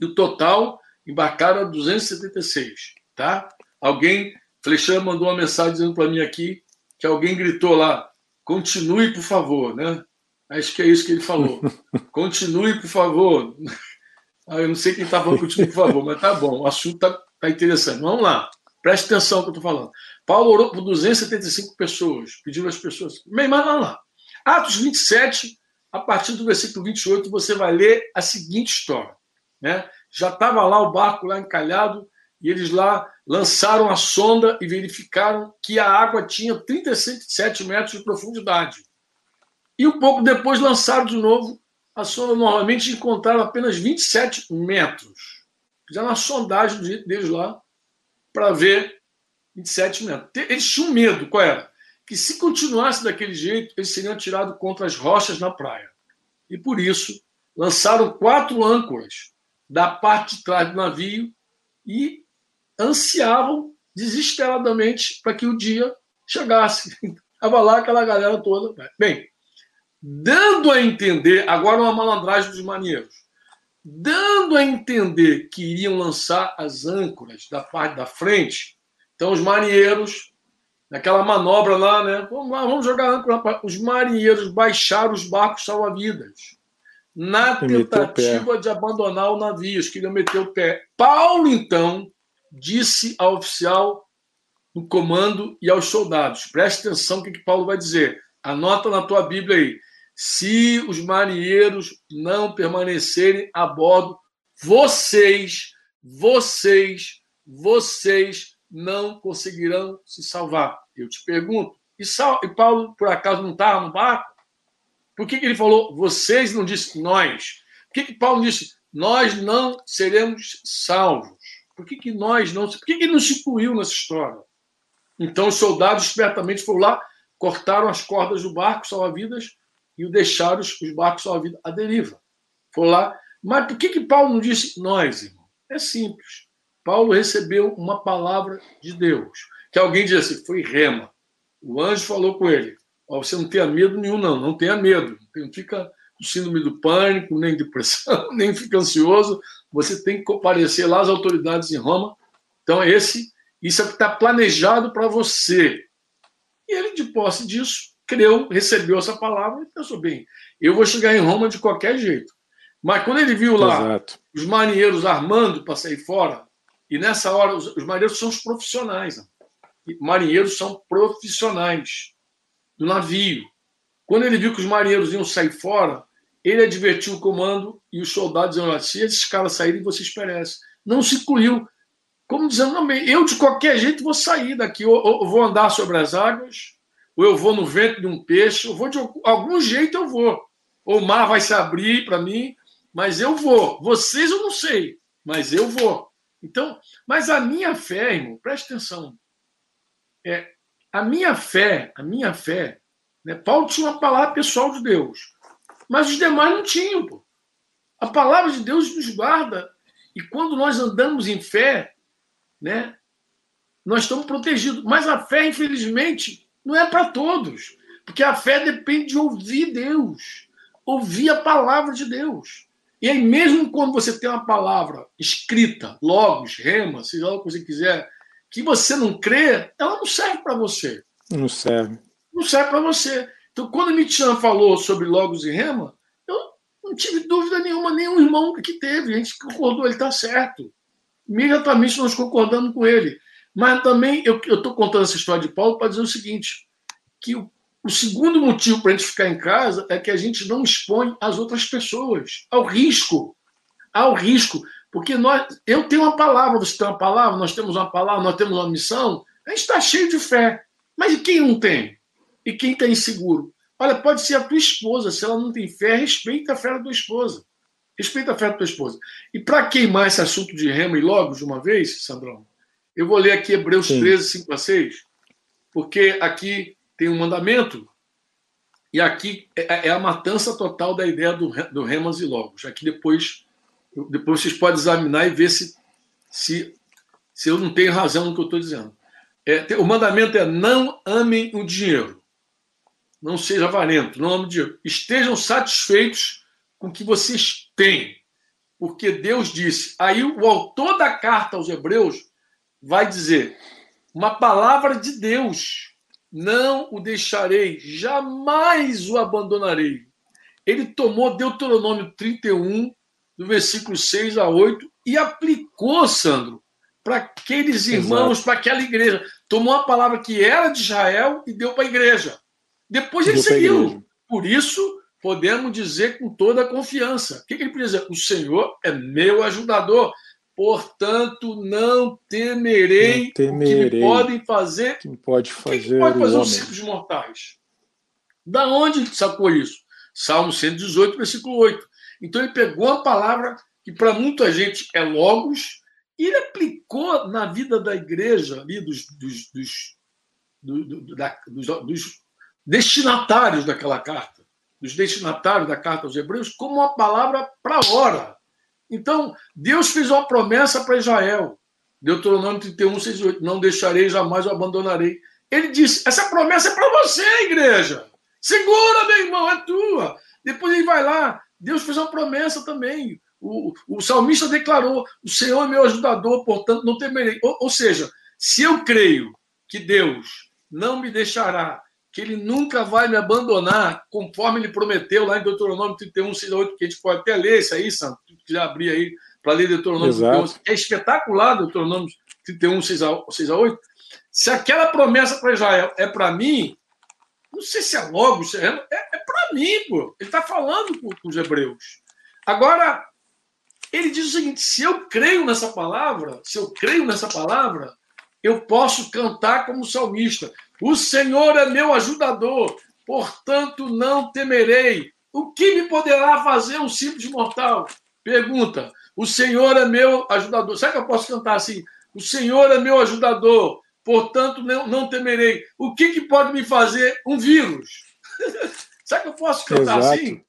E o total embarcaram 276, tá? Alguém, Flechão mandou uma mensagem dizendo para mim aqui que alguém gritou lá: continue, por favor, né? Acho que é isso que ele falou. Continue, por favor. Ah, eu não sei quem está falando continue, por favor, mas tá bom, o assunto está tá interessante. Vamos lá, preste atenção no que eu estou falando. Paulo orou por 275 pessoas, pediu às pessoas. Mas vamos lá. Atos 27, a partir do versículo 28, você vai ler a seguinte história. Né? Já estava lá o barco lá encalhado e eles lá lançaram a sonda e verificaram que a água tinha 37 metros de profundidade. E um pouco depois lançaram de novo a sonda novamente e encontraram apenas 27 metros. Fizeram uma sondagem deles lá para ver 27 metros. Eles tinham medo, qual era? que se continuasse daquele jeito, eles seriam atirados contra as rochas na praia. E por isso, lançaram quatro âncoras da parte de trás do navio e ansiavam desesperadamente para que o dia chegasse. Estava lá aquela galera toda. Bem, dando a entender, agora uma malandragem dos marinheiros, dando a entender que iriam lançar as âncoras da parte da frente, então os marinheiros naquela manobra lá, né? Vamos lá, vamos jogar âncora. Os marinheiros baixaram os barcos salva-vidas na tentativa de abandonar o navio. Eles queriam meter o pé. Paulo, então, disse ao oficial no comando e aos soldados: preste atenção no que, que Paulo vai dizer. Anota na tua Bíblia aí. Se os marinheiros não permanecerem a bordo, vocês, vocês, vocês não conseguirão se salvar. Eu te pergunto, e, Sal, e Paulo, por acaso, não estava no barco? Por que, que, ele falou, vocês não disse nós? Por que, que Paulo disse, nós não seremos salvos? Por que, que nós não. Por que, que ele não se incluiu nessa história? Então, os soldados espertamente foram lá, cortaram as cordas do barco salva-vidas e o deixaram os, os barcos à deriva. Foram lá. Mas por que, que Paulo não disse nós, irmão? É simples. Paulo recebeu uma palavra de Deus. Que alguém disse assim, foi rema. O anjo falou com ele: oh, você não tenha medo nenhum, não, não tenha medo. Não fica com síndrome do pânico, nem depressão, nem fica ansioso. Você tem que comparecer lá às autoridades em Roma. Então, esse, isso é o que está planejado para você. E ele, de posse disso, creu, recebeu essa palavra e pensou: bem, eu vou chegar em Roma de qualquer jeito. Mas quando ele viu lá Exato. os marinheiros armando para sair fora, e nessa hora, os, os marinheiros são os profissionais. Né? Marinheiros são profissionais do navio. Quando ele viu que os marinheiros iam sair fora, ele advertiu o comando e os soldados diziam: se esses caras saírem, vocês perecem. Não se incluiu. Como dizendo, não, eu de qualquer jeito vou sair daqui, ou, ou vou andar sobre as águas, ou eu vou no vento de um peixe, ou vou de algum jeito eu vou. Ou o mar vai se abrir para mim, mas eu vou. Vocês eu não sei, mas eu vou. Então, mas a minha fé, irmão, preste atenção. É, a minha fé, a minha fé, né, Paulo tinha uma palavra pessoal de Deus, mas os demais não tinham. Pô. A palavra de Deus nos guarda. E quando nós andamos em fé, né, nós estamos protegidos. Mas a fé, infelizmente, não é para todos. Porque a fé depende de ouvir Deus, ouvir a palavra de Deus. E aí, mesmo quando você tem uma palavra escrita, logos, rema, seja lá o que você quiser, que você não crê, ela não serve para você. Não serve. Não serve para você. Então, quando Michan falou sobre logos e rema, eu não tive dúvida nenhuma, nenhum irmão que teve. A gente concordou, ele está certo. Imediatamente nós concordamos com ele. Mas também eu estou contando essa história de Paulo para dizer o seguinte: que o, o segundo motivo para a gente ficar em casa é que a gente não expõe as outras pessoas ao risco. Ao risco. Porque nós, eu tenho uma palavra, você tem uma palavra, nós temos uma palavra, nós temos uma missão, a gente está cheio de fé. Mas e quem não tem? E quem está inseguro? Olha, pode ser a tua esposa, se ela não tem fé, respeita a fé da tua esposa. Respeita a fé da tua esposa. E para queimar esse assunto de rema e logo de uma vez, Sandrão, eu vou ler aqui Hebreus Sim. 13, 5 a 6, porque aqui tem um mandamento e aqui é, é a matança total da ideia do, do remas e logos. Aqui depois, depois vocês podem examinar e ver se, se, se eu não tenho razão no que eu estou dizendo. É, o mandamento é não amem o dinheiro. Não seja avarento, não amem o dinheiro. Estejam satisfeitos com o que vocês têm. Porque Deus disse. Aí o autor da carta aos Hebreus vai dizer uma palavra de Deus. Não o deixarei, jamais o abandonarei. Ele tomou Deuteronômio 31, do versículo 6 a 8, e aplicou, Sandro, para aqueles irmãos, para aquela igreja. Tomou uma palavra que era de Israel e deu para a igreja. Depois ele deu seguiu. Por isso, podemos dizer com toda a confiança. O que, que ele dizer? O Senhor é meu ajudador. Portanto, não temerei, não temerei o que me podem fazer. Que pode fazer, o que, que pode fazer os simples mortais? Da onde ele sacou isso? Salmo 118, versículo 8. Então ele pegou a palavra que para muita gente é logos, e ele aplicou na vida da igreja, ali, dos, dos, dos, do, da, dos, dos destinatários daquela carta, dos destinatários da carta aos Hebreus, como uma palavra para hora. Então, Deus fez uma promessa para Israel. Deuteronômio 31, 6, 8. Não deixarei, jamais o abandonarei. Ele disse: essa promessa é para você, igreja. Segura, meu irmão, é tua. Depois ele vai lá. Deus fez uma promessa também. O, o salmista declarou: O Senhor é meu ajudador, portanto não temerei. Ou, ou seja, se eu creio que Deus não me deixará, que Ele nunca vai me abandonar, conforme Ele prometeu lá em Deuteronômio 31, 6 a 8, que a gente pode até ler isso aí, Santo, quiser abrir aí para ler Deuteronômio Exato. 31, é espetacular Deuteronômio 31, 6 a, 6 a 8. Se aquela promessa para Israel é para mim, não sei se é logo, se é, é, é para mim, pô. Ele está falando com, com os hebreus. Agora, ele diz o seguinte: se eu creio nessa palavra, se eu creio nessa palavra, eu posso cantar como salmista. O Senhor é meu ajudador, portanto não temerei. O que me poderá fazer um simples mortal? Pergunta. O Senhor é meu ajudador. Será que eu posso cantar assim? O Senhor é meu ajudador, portanto não, não temerei. O que, que pode me fazer um vírus? Será que eu posso cantar Exato. assim?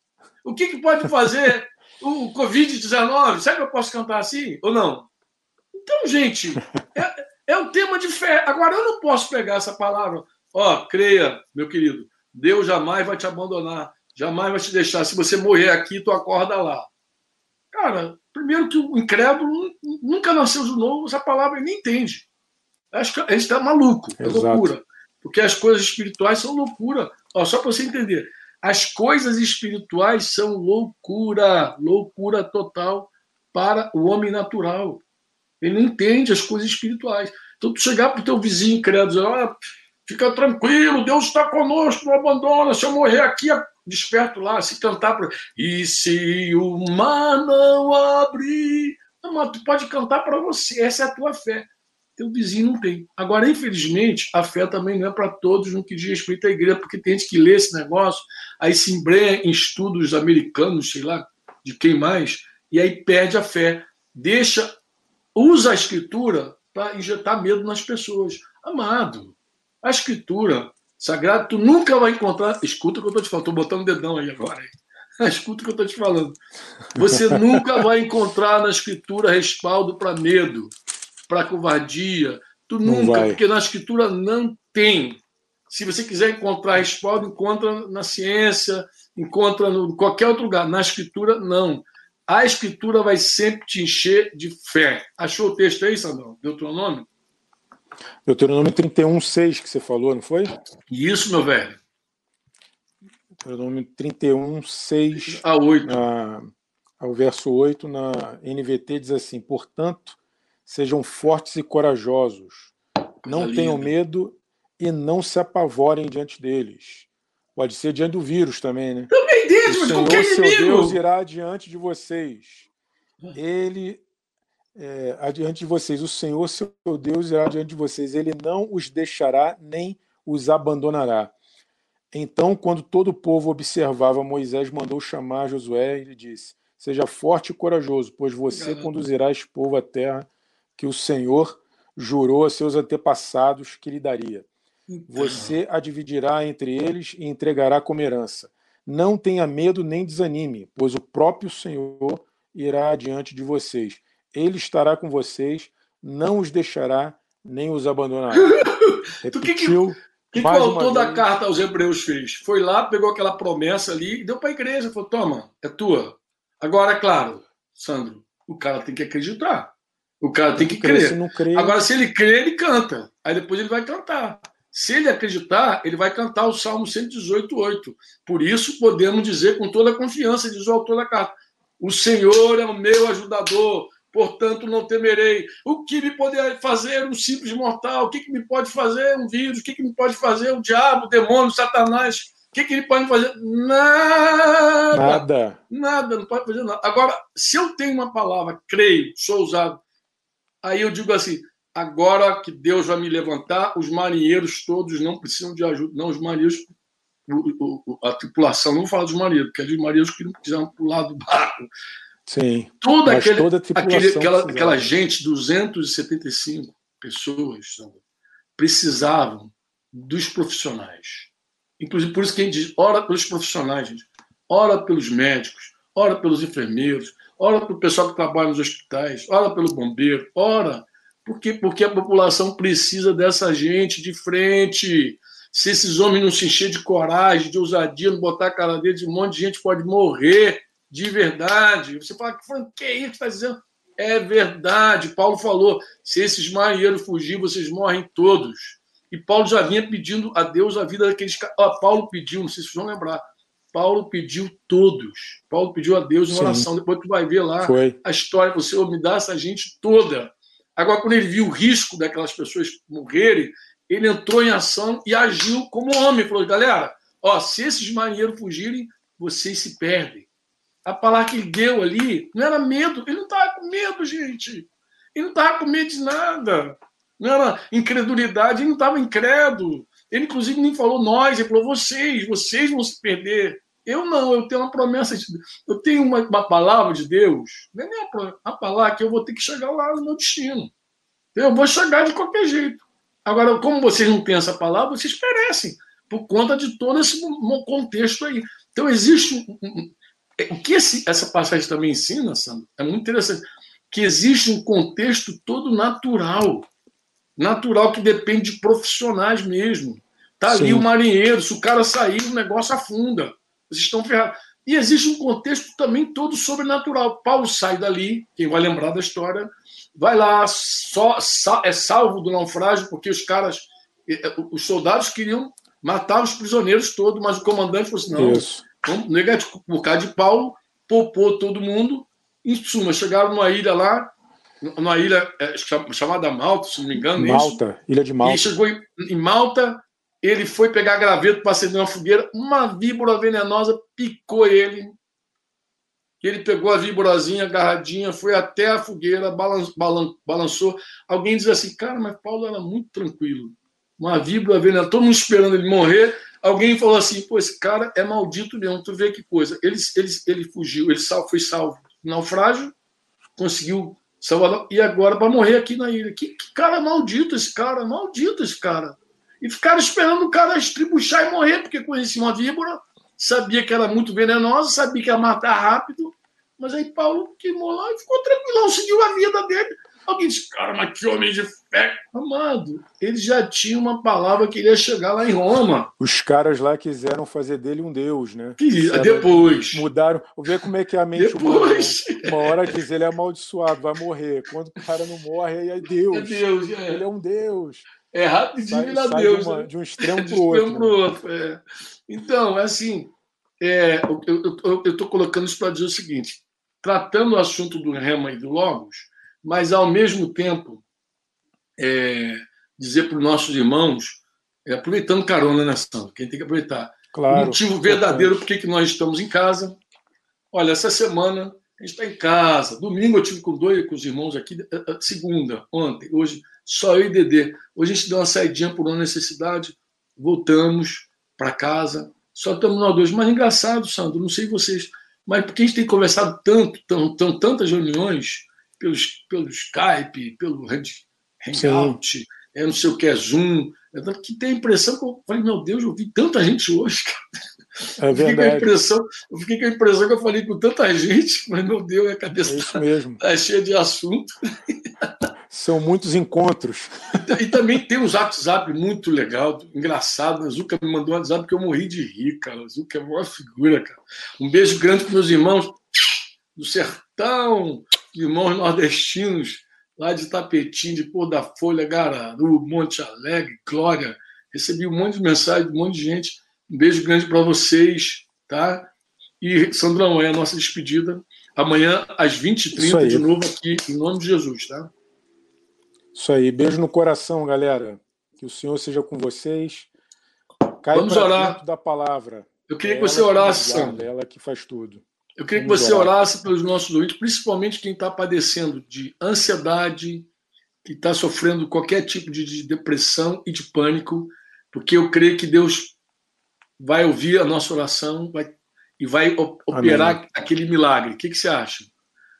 O que, que pode fazer o Covid-19, será que eu posso cantar assim ou não? Então, gente, é, é um tema de fé. Agora, eu não posso pegar essa palavra, ó, creia, meu querido, Deus jamais vai te abandonar, jamais vai te deixar. Se você morrer aqui, tu acorda lá. Cara, primeiro que o incrédulo nunca nasceu de novo, essa palavra ele nem entende. Acho que a gente está maluco, é Exato. loucura. Porque as coisas espirituais são loucura. Ó, só para você entender. As coisas espirituais são loucura, loucura total para o homem natural. Ele não entende as coisas espirituais. Então, tu chegar para o teu vizinho incrédulo dizer, ah, fica tranquilo, Deus está conosco, não abandona. Se eu morrer aqui, desperto lá, se cantar. Pra... E se o mar não abrir. Não, mas tu pode cantar para você, essa é a tua fé. Teu vizinho não tem. Agora, infelizmente, a fé também não é para todos no que diz respeito à igreja, porque tem gente que lê esse negócio, aí se embrenha em estudos americanos, sei lá, de quem mais, e aí perde a fé. Deixa, usa a escritura para injetar medo nas pessoas. Amado, a escritura sagrada, tu nunca vai encontrar. Escuta o que eu estou te falando, estou botando o dedão aí agora. Escuta o que eu estou te falando. Você nunca vai encontrar na escritura respaldo para medo, para covardia. Tu nunca, porque na escritura não tem. Se você quiser encontrar respaldo, encontra na ciência, encontra em qualquer outro lugar. Na escritura, não. A escritura vai sempre te encher de fé. Achou o texto aí, Sandrão? Deuteronômio? Deuteronômio 31, 6 que você falou, não foi? Isso, meu velho. Deuteronômio 31, 6 a 8. Na, ao verso 8, na NVT, diz assim: Portanto, sejam fortes e corajosos, não tenham medo e não se apavorem diante deles. Pode ser diante do vírus também, né? Deles, mas qualquer seu Deus irá diante de vocês. Ele é, adiante de vocês. O Senhor, seu Deus, irá diante de vocês. Ele não os deixará nem os abandonará. Então, quando todo o povo observava, Moisés mandou chamar Josué e lhe disse: Seja forte e corajoso, pois você conduzirá esse povo à terra que o Senhor jurou a seus antepassados que lhe daria. Você a dividirá entre eles e entregará como herança. Não tenha medo nem desanime, pois o próprio Senhor irá adiante de vocês. Ele estará com vocês, não os deixará nem os abandonará. Repetiu. O que, que o autor da carta aos Hebreus fez? Foi lá, pegou aquela promessa ali e deu para a igreja. Falou: toma, é tua. Agora, é claro, Sandro, o cara tem que acreditar. O cara tem que crer. crer. Agora, se ele crer, ele canta. Aí depois ele vai cantar. Se ele acreditar, ele vai cantar o Salmo 118,8. Por isso, podemos dizer com toda a confiança, diz o autor da carta: O Senhor é o meu ajudador, portanto não temerei. O que me pode fazer um simples mortal? O que, que me pode fazer um vírus? O que, que me pode fazer o diabo, o demônio, o satanás? O que, que ele pode fazer? Nada. Nada. Nada, não pode fazer nada. Agora, se eu tenho uma palavra, creio, sou usado, aí eu digo assim: agora que Deus vai me levantar, os marinheiros todos não precisam de ajuda. Não, os marinheiros, a tripulação, não vou falar dos marinheiros, porque é dos marinheiros que não quiseram pular do barco Sim. Toda, aquele, toda aquele, aquela, aquela gente, 275 pessoas, precisavam dos profissionais. Inclusive, por isso que a gente diz: ora pelos profissionais, gente. ora pelos médicos, ora pelos enfermeiros, ora pelo pessoal que trabalha nos hospitais, ora pelo bombeiro, ora. Por quê? Porque a população precisa dessa gente de frente. Se esses homens não se encher de coragem, de ousadia, não botar a cara deles, um monte de gente pode morrer de verdade. Você fala, que é isso que está dizendo? É verdade. Paulo falou: se esses marinheiros fugirem, vocês morrem todos. E Paulo já vinha pedindo a Deus a vida daqueles caras. Paulo pediu, não sei se vocês vão lembrar. Paulo pediu todos. Paulo pediu a Deus uma oração. Depois tu vai ver lá Foi. a história. Você me dá essa gente toda. Agora, quando ele viu o risco daquelas pessoas morrerem, ele entrou em ação e agiu como homem. Falou: galera, ó, se esses marinheiros fugirem, vocês se perdem a palavra que ele deu ali não era medo, ele não estava com medo, gente. Ele não estava com medo de nada. Não era incredulidade, ele não estava incrédulo. Ele, inclusive, nem falou nós, ele falou vocês, vocês vão se perder. Eu não, eu tenho uma promessa de Eu tenho uma, uma palavra de Deus, não é nem a, palavra que eu vou ter que chegar lá no meu destino. Eu vou chegar de qualquer jeito. Agora, como vocês não têm essa palavra, vocês perecem por conta de todo esse contexto aí. Então, existe um, o que esse, essa passagem também ensina, Sandro, é muito interessante, que existe um contexto todo natural, natural que depende de profissionais mesmo. Tá ali o marinheiro, se o cara sair, o negócio afunda. Vocês estão ferrados. E existe um contexto também todo sobrenatural. Paulo sai dali, quem vai lembrar da história, vai lá, só é salvo do naufrágio, porque os caras, os soldados queriam matar os prisioneiros todos, mas o comandante falou assim: não, Isso. Vamos, negativo, por causa de Paulo, popou todo mundo. Em suma, chegaram numa ilha lá, numa ilha é, chamada Malta, se não me engano. Malta, isso. ilha de Malta. E chegou em, em Malta, ele foi pegar graveto para acender uma fogueira, uma víbora venenosa picou ele. Ele pegou a víborazinha agarradinha, foi até a fogueira, balançou. Alguém diz assim, cara, mas Paulo era muito tranquilo. Uma víbora venenosa, todo mundo esperando ele morrer. Alguém falou assim, pô, esse cara é maldito mesmo. Tu vê que coisa. Ele, ele, ele fugiu, ele foi salvo naufrágio, conseguiu salvar, e agora vai morrer aqui na ilha. Que, que cara maldito esse cara, maldito esse cara. E ficaram esperando o cara estribuchar e morrer, porque conhecia uma víbora, sabia que era muito venenosa, sabia que ia matar rápido, mas aí Paulo queimou lá e ficou tranquilão, seguiu a vida dele. Alguém disse, cara, mas que homem de fé. Amado, ele já tinha uma palavra que ele ia chegar lá em Roma. Os caras lá quiseram fazer dele um deus, né? Que, depois. Mudaram. Vou ver como é que é a mente depois. humana. Né? Uma hora diz ele é amaldiçoado, vai morrer. Quando o cara não morre, aí é Deus. É Deus, é. Ele é um deus. É rapidinho sai, sai Deus. De, uma, né? de, um extremo para o outro. Outro é. Então, é assim, é, eu estou colocando isso para dizer o seguinte: tratando o assunto do Rema e do Logos, mas ao mesmo tempo é, dizer para os nossos irmãos, é, aproveitando carona nessa, quem tem que aproveitar, claro, o motivo verdadeiro por que nós estamos em casa. Olha, essa semana a gente está em casa. Domingo eu tive com dois com os irmãos aqui, eh, eh, segunda, ontem, hoje, só eu e Dedê. Hoje a gente deu uma saidinha por uma necessidade, voltamos para casa, só estamos nós dois. Mas engraçado, Sandro, não sei vocês, mas porque a gente tem conversado tanto, tão, tão, tantas reuniões pelos, pelo Skype, pelo Hangout, é, não sei o que é Zoom, é, que tem a impressão que eu falei, meu Deus, eu vi tanta gente hoje, cara. É verdade. Eu fiquei, com a impressão, eu fiquei com a impressão que eu falei com tanta gente, mas meu Deus, a cabeça é isso mesmo. Tá, tá cheia de assunto. São muitos encontros. E também tem um WhatsApp muito legal, engraçado. A Zuka me mandou um WhatsApp que eu morri de rir, cara. A Zuka é uma figura, cara. Um beijo grande para meus irmãos do sertão, irmãos nordestinos, lá de Tapetim, de Pôr da Folha, Gararu, Monte Alegre, Glória. Recebi um monte de mensagens, um monte de gente um beijo grande para vocês, tá? E, Sandrão, é a nossa despedida. Amanhã, às 20h30, de novo aqui, em nome de Jesus, tá? Isso aí. Beijo no coração, galera. Que o Senhor seja com vocês. Cai Vamos orar. da palavra. Eu queria é que você orasse, Sandro. É ela que faz tudo. Eu queria Vamos que você orar. orasse pelos nossos ouvintes, principalmente quem está padecendo de ansiedade, que está sofrendo qualquer tipo de depressão e de pânico, porque eu creio que Deus vai ouvir a nossa oração vai, e vai operar Amém. aquele milagre. O que, que, você acha?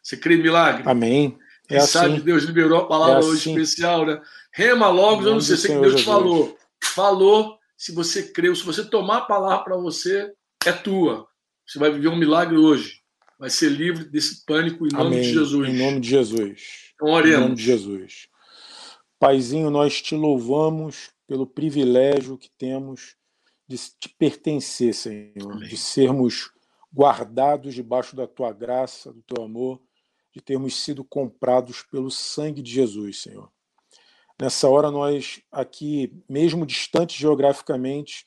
Você crê em milagre? Amém. É assim. sabe Deus liberou a palavra é assim. hoje especial, né? Rema logo, eu não sei se Deus te falou. Falou, se você creu, se você tomar a palavra para você, é tua. Você vai viver um milagre hoje. Vai ser livre desse pânico em nome Amém. de Jesus. Em nome de Jesus. Então, oremos. Em nome de Jesus. Paizinho, nós te louvamos pelo privilégio que temos de te pertencer, Senhor, Amém. de sermos guardados debaixo da tua graça, do teu amor, de termos sido comprados pelo sangue de Jesus, Senhor. Nessa hora, nós aqui, mesmo distantes geograficamente,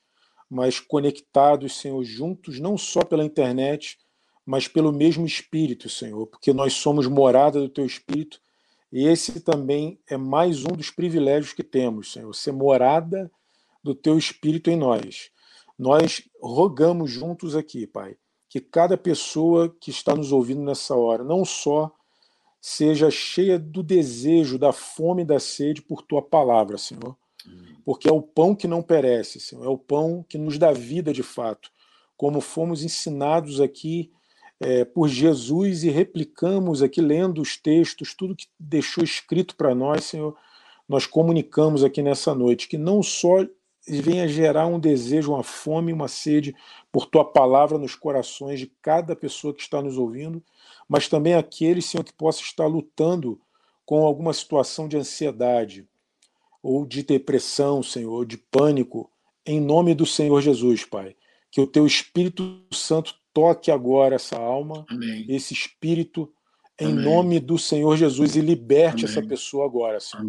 mas conectados, Senhor, juntos, não só pela internet, mas pelo mesmo Espírito, Senhor, porque nós somos morada do Teu Espírito, e esse também é mais um dos privilégios que temos, Senhor, ser morada do teu Espírito em nós. Nós rogamos juntos aqui, Pai, que cada pessoa que está nos ouvindo nessa hora, não só seja cheia do desejo, da fome e da sede por tua palavra, Senhor. Porque é o pão que não perece, Senhor, é o pão que nos dá vida de fato, como fomos ensinados aqui é, por Jesus e replicamos aqui, lendo os textos, tudo que deixou escrito para nós, Senhor, nós comunicamos aqui nessa noite, que não só venha gerar um desejo, uma fome, uma sede por tua palavra nos corações de cada pessoa que está nos ouvindo, mas também aqueles, Senhor, que possa estar lutando com alguma situação de ansiedade ou de depressão, Senhor, ou de pânico, em nome do Senhor Jesus, Pai. Que o teu Espírito Santo toque agora essa alma, Amém. esse espírito, em Amém. nome do Senhor Jesus, e liberte Amém. essa pessoa agora, Senhor.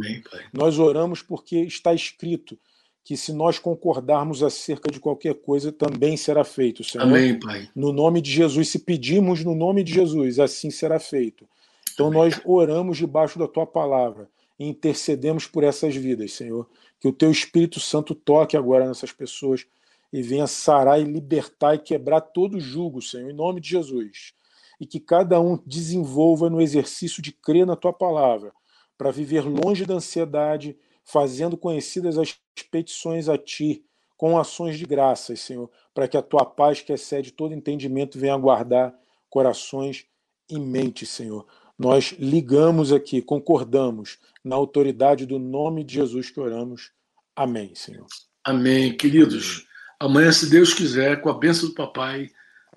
Nós oramos porque está escrito que se nós concordarmos acerca de qualquer coisa, também será feito, Senhor. Amém, Pai. No nome de Jesus, se pedimos no nome de Jesus, assim será feito. Então Amém. nós oramos debaixo da tua palavra e intercedemos por essas vidas, Senhor. Que o teu Espírito Santo toque agora nessas pessoas e venha sarar e libertar e quebrar todo jugo, Senhor, em nome de Jesus. E que cada um desenvolva no exercício de crer na tua palavra, para viver longe da ansiedade, fazendo conhecidas as petições a ti, com ações de graças, Senhor, para que a tua paz, que excede todo entendimento, venha guardar corações e mentes, Senhor. Nós ligamos aqui, concordamos na autoridade do nome de Jesus que oramos. Amém, Senhor. Amém. Queridos, amanhã, se Deus quiser, com a bênção do papai,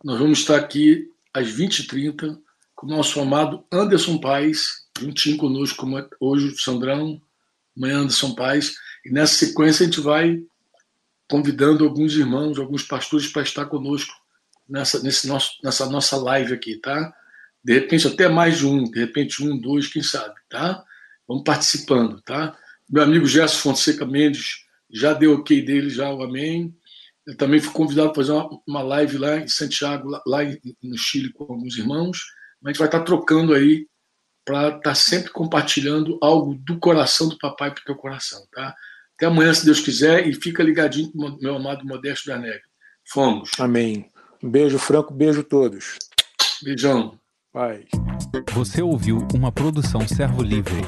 nós vamos estar aqui às 20h30 com o nosso amado Anderson Paes, juntinho conosco, é hoje Sandrão, amanhã Anderson Paes. E nessa sequência a gente vai convidando alguns irmãos, alguns pastores para estar conosco nessa, nesse nosso, nessa nossa live aqui, tá? De repente até mais de um, de repente um, dois, quem sabe, tá? Vamos participando, tá? Meu amigo Gerson Fonseca Mendes já deu ok dele, já o amém. Eu também fui convidado para fazer uma, uma live lá em Santiago, lá, lá no Chile, com alguns irmãos. A gente vai estar trocando aí para estar tá sempre compartilhando algo do coração do papai para o teu coração, tá? Até amanhã, se Deus quiser, e fica ligadinho com meu amado Modesto da Neve. Fomos. Amém. Um beijo, Franco, beijo a todos. Beijão. Paz. Você ouviu uma produção Servo Livre.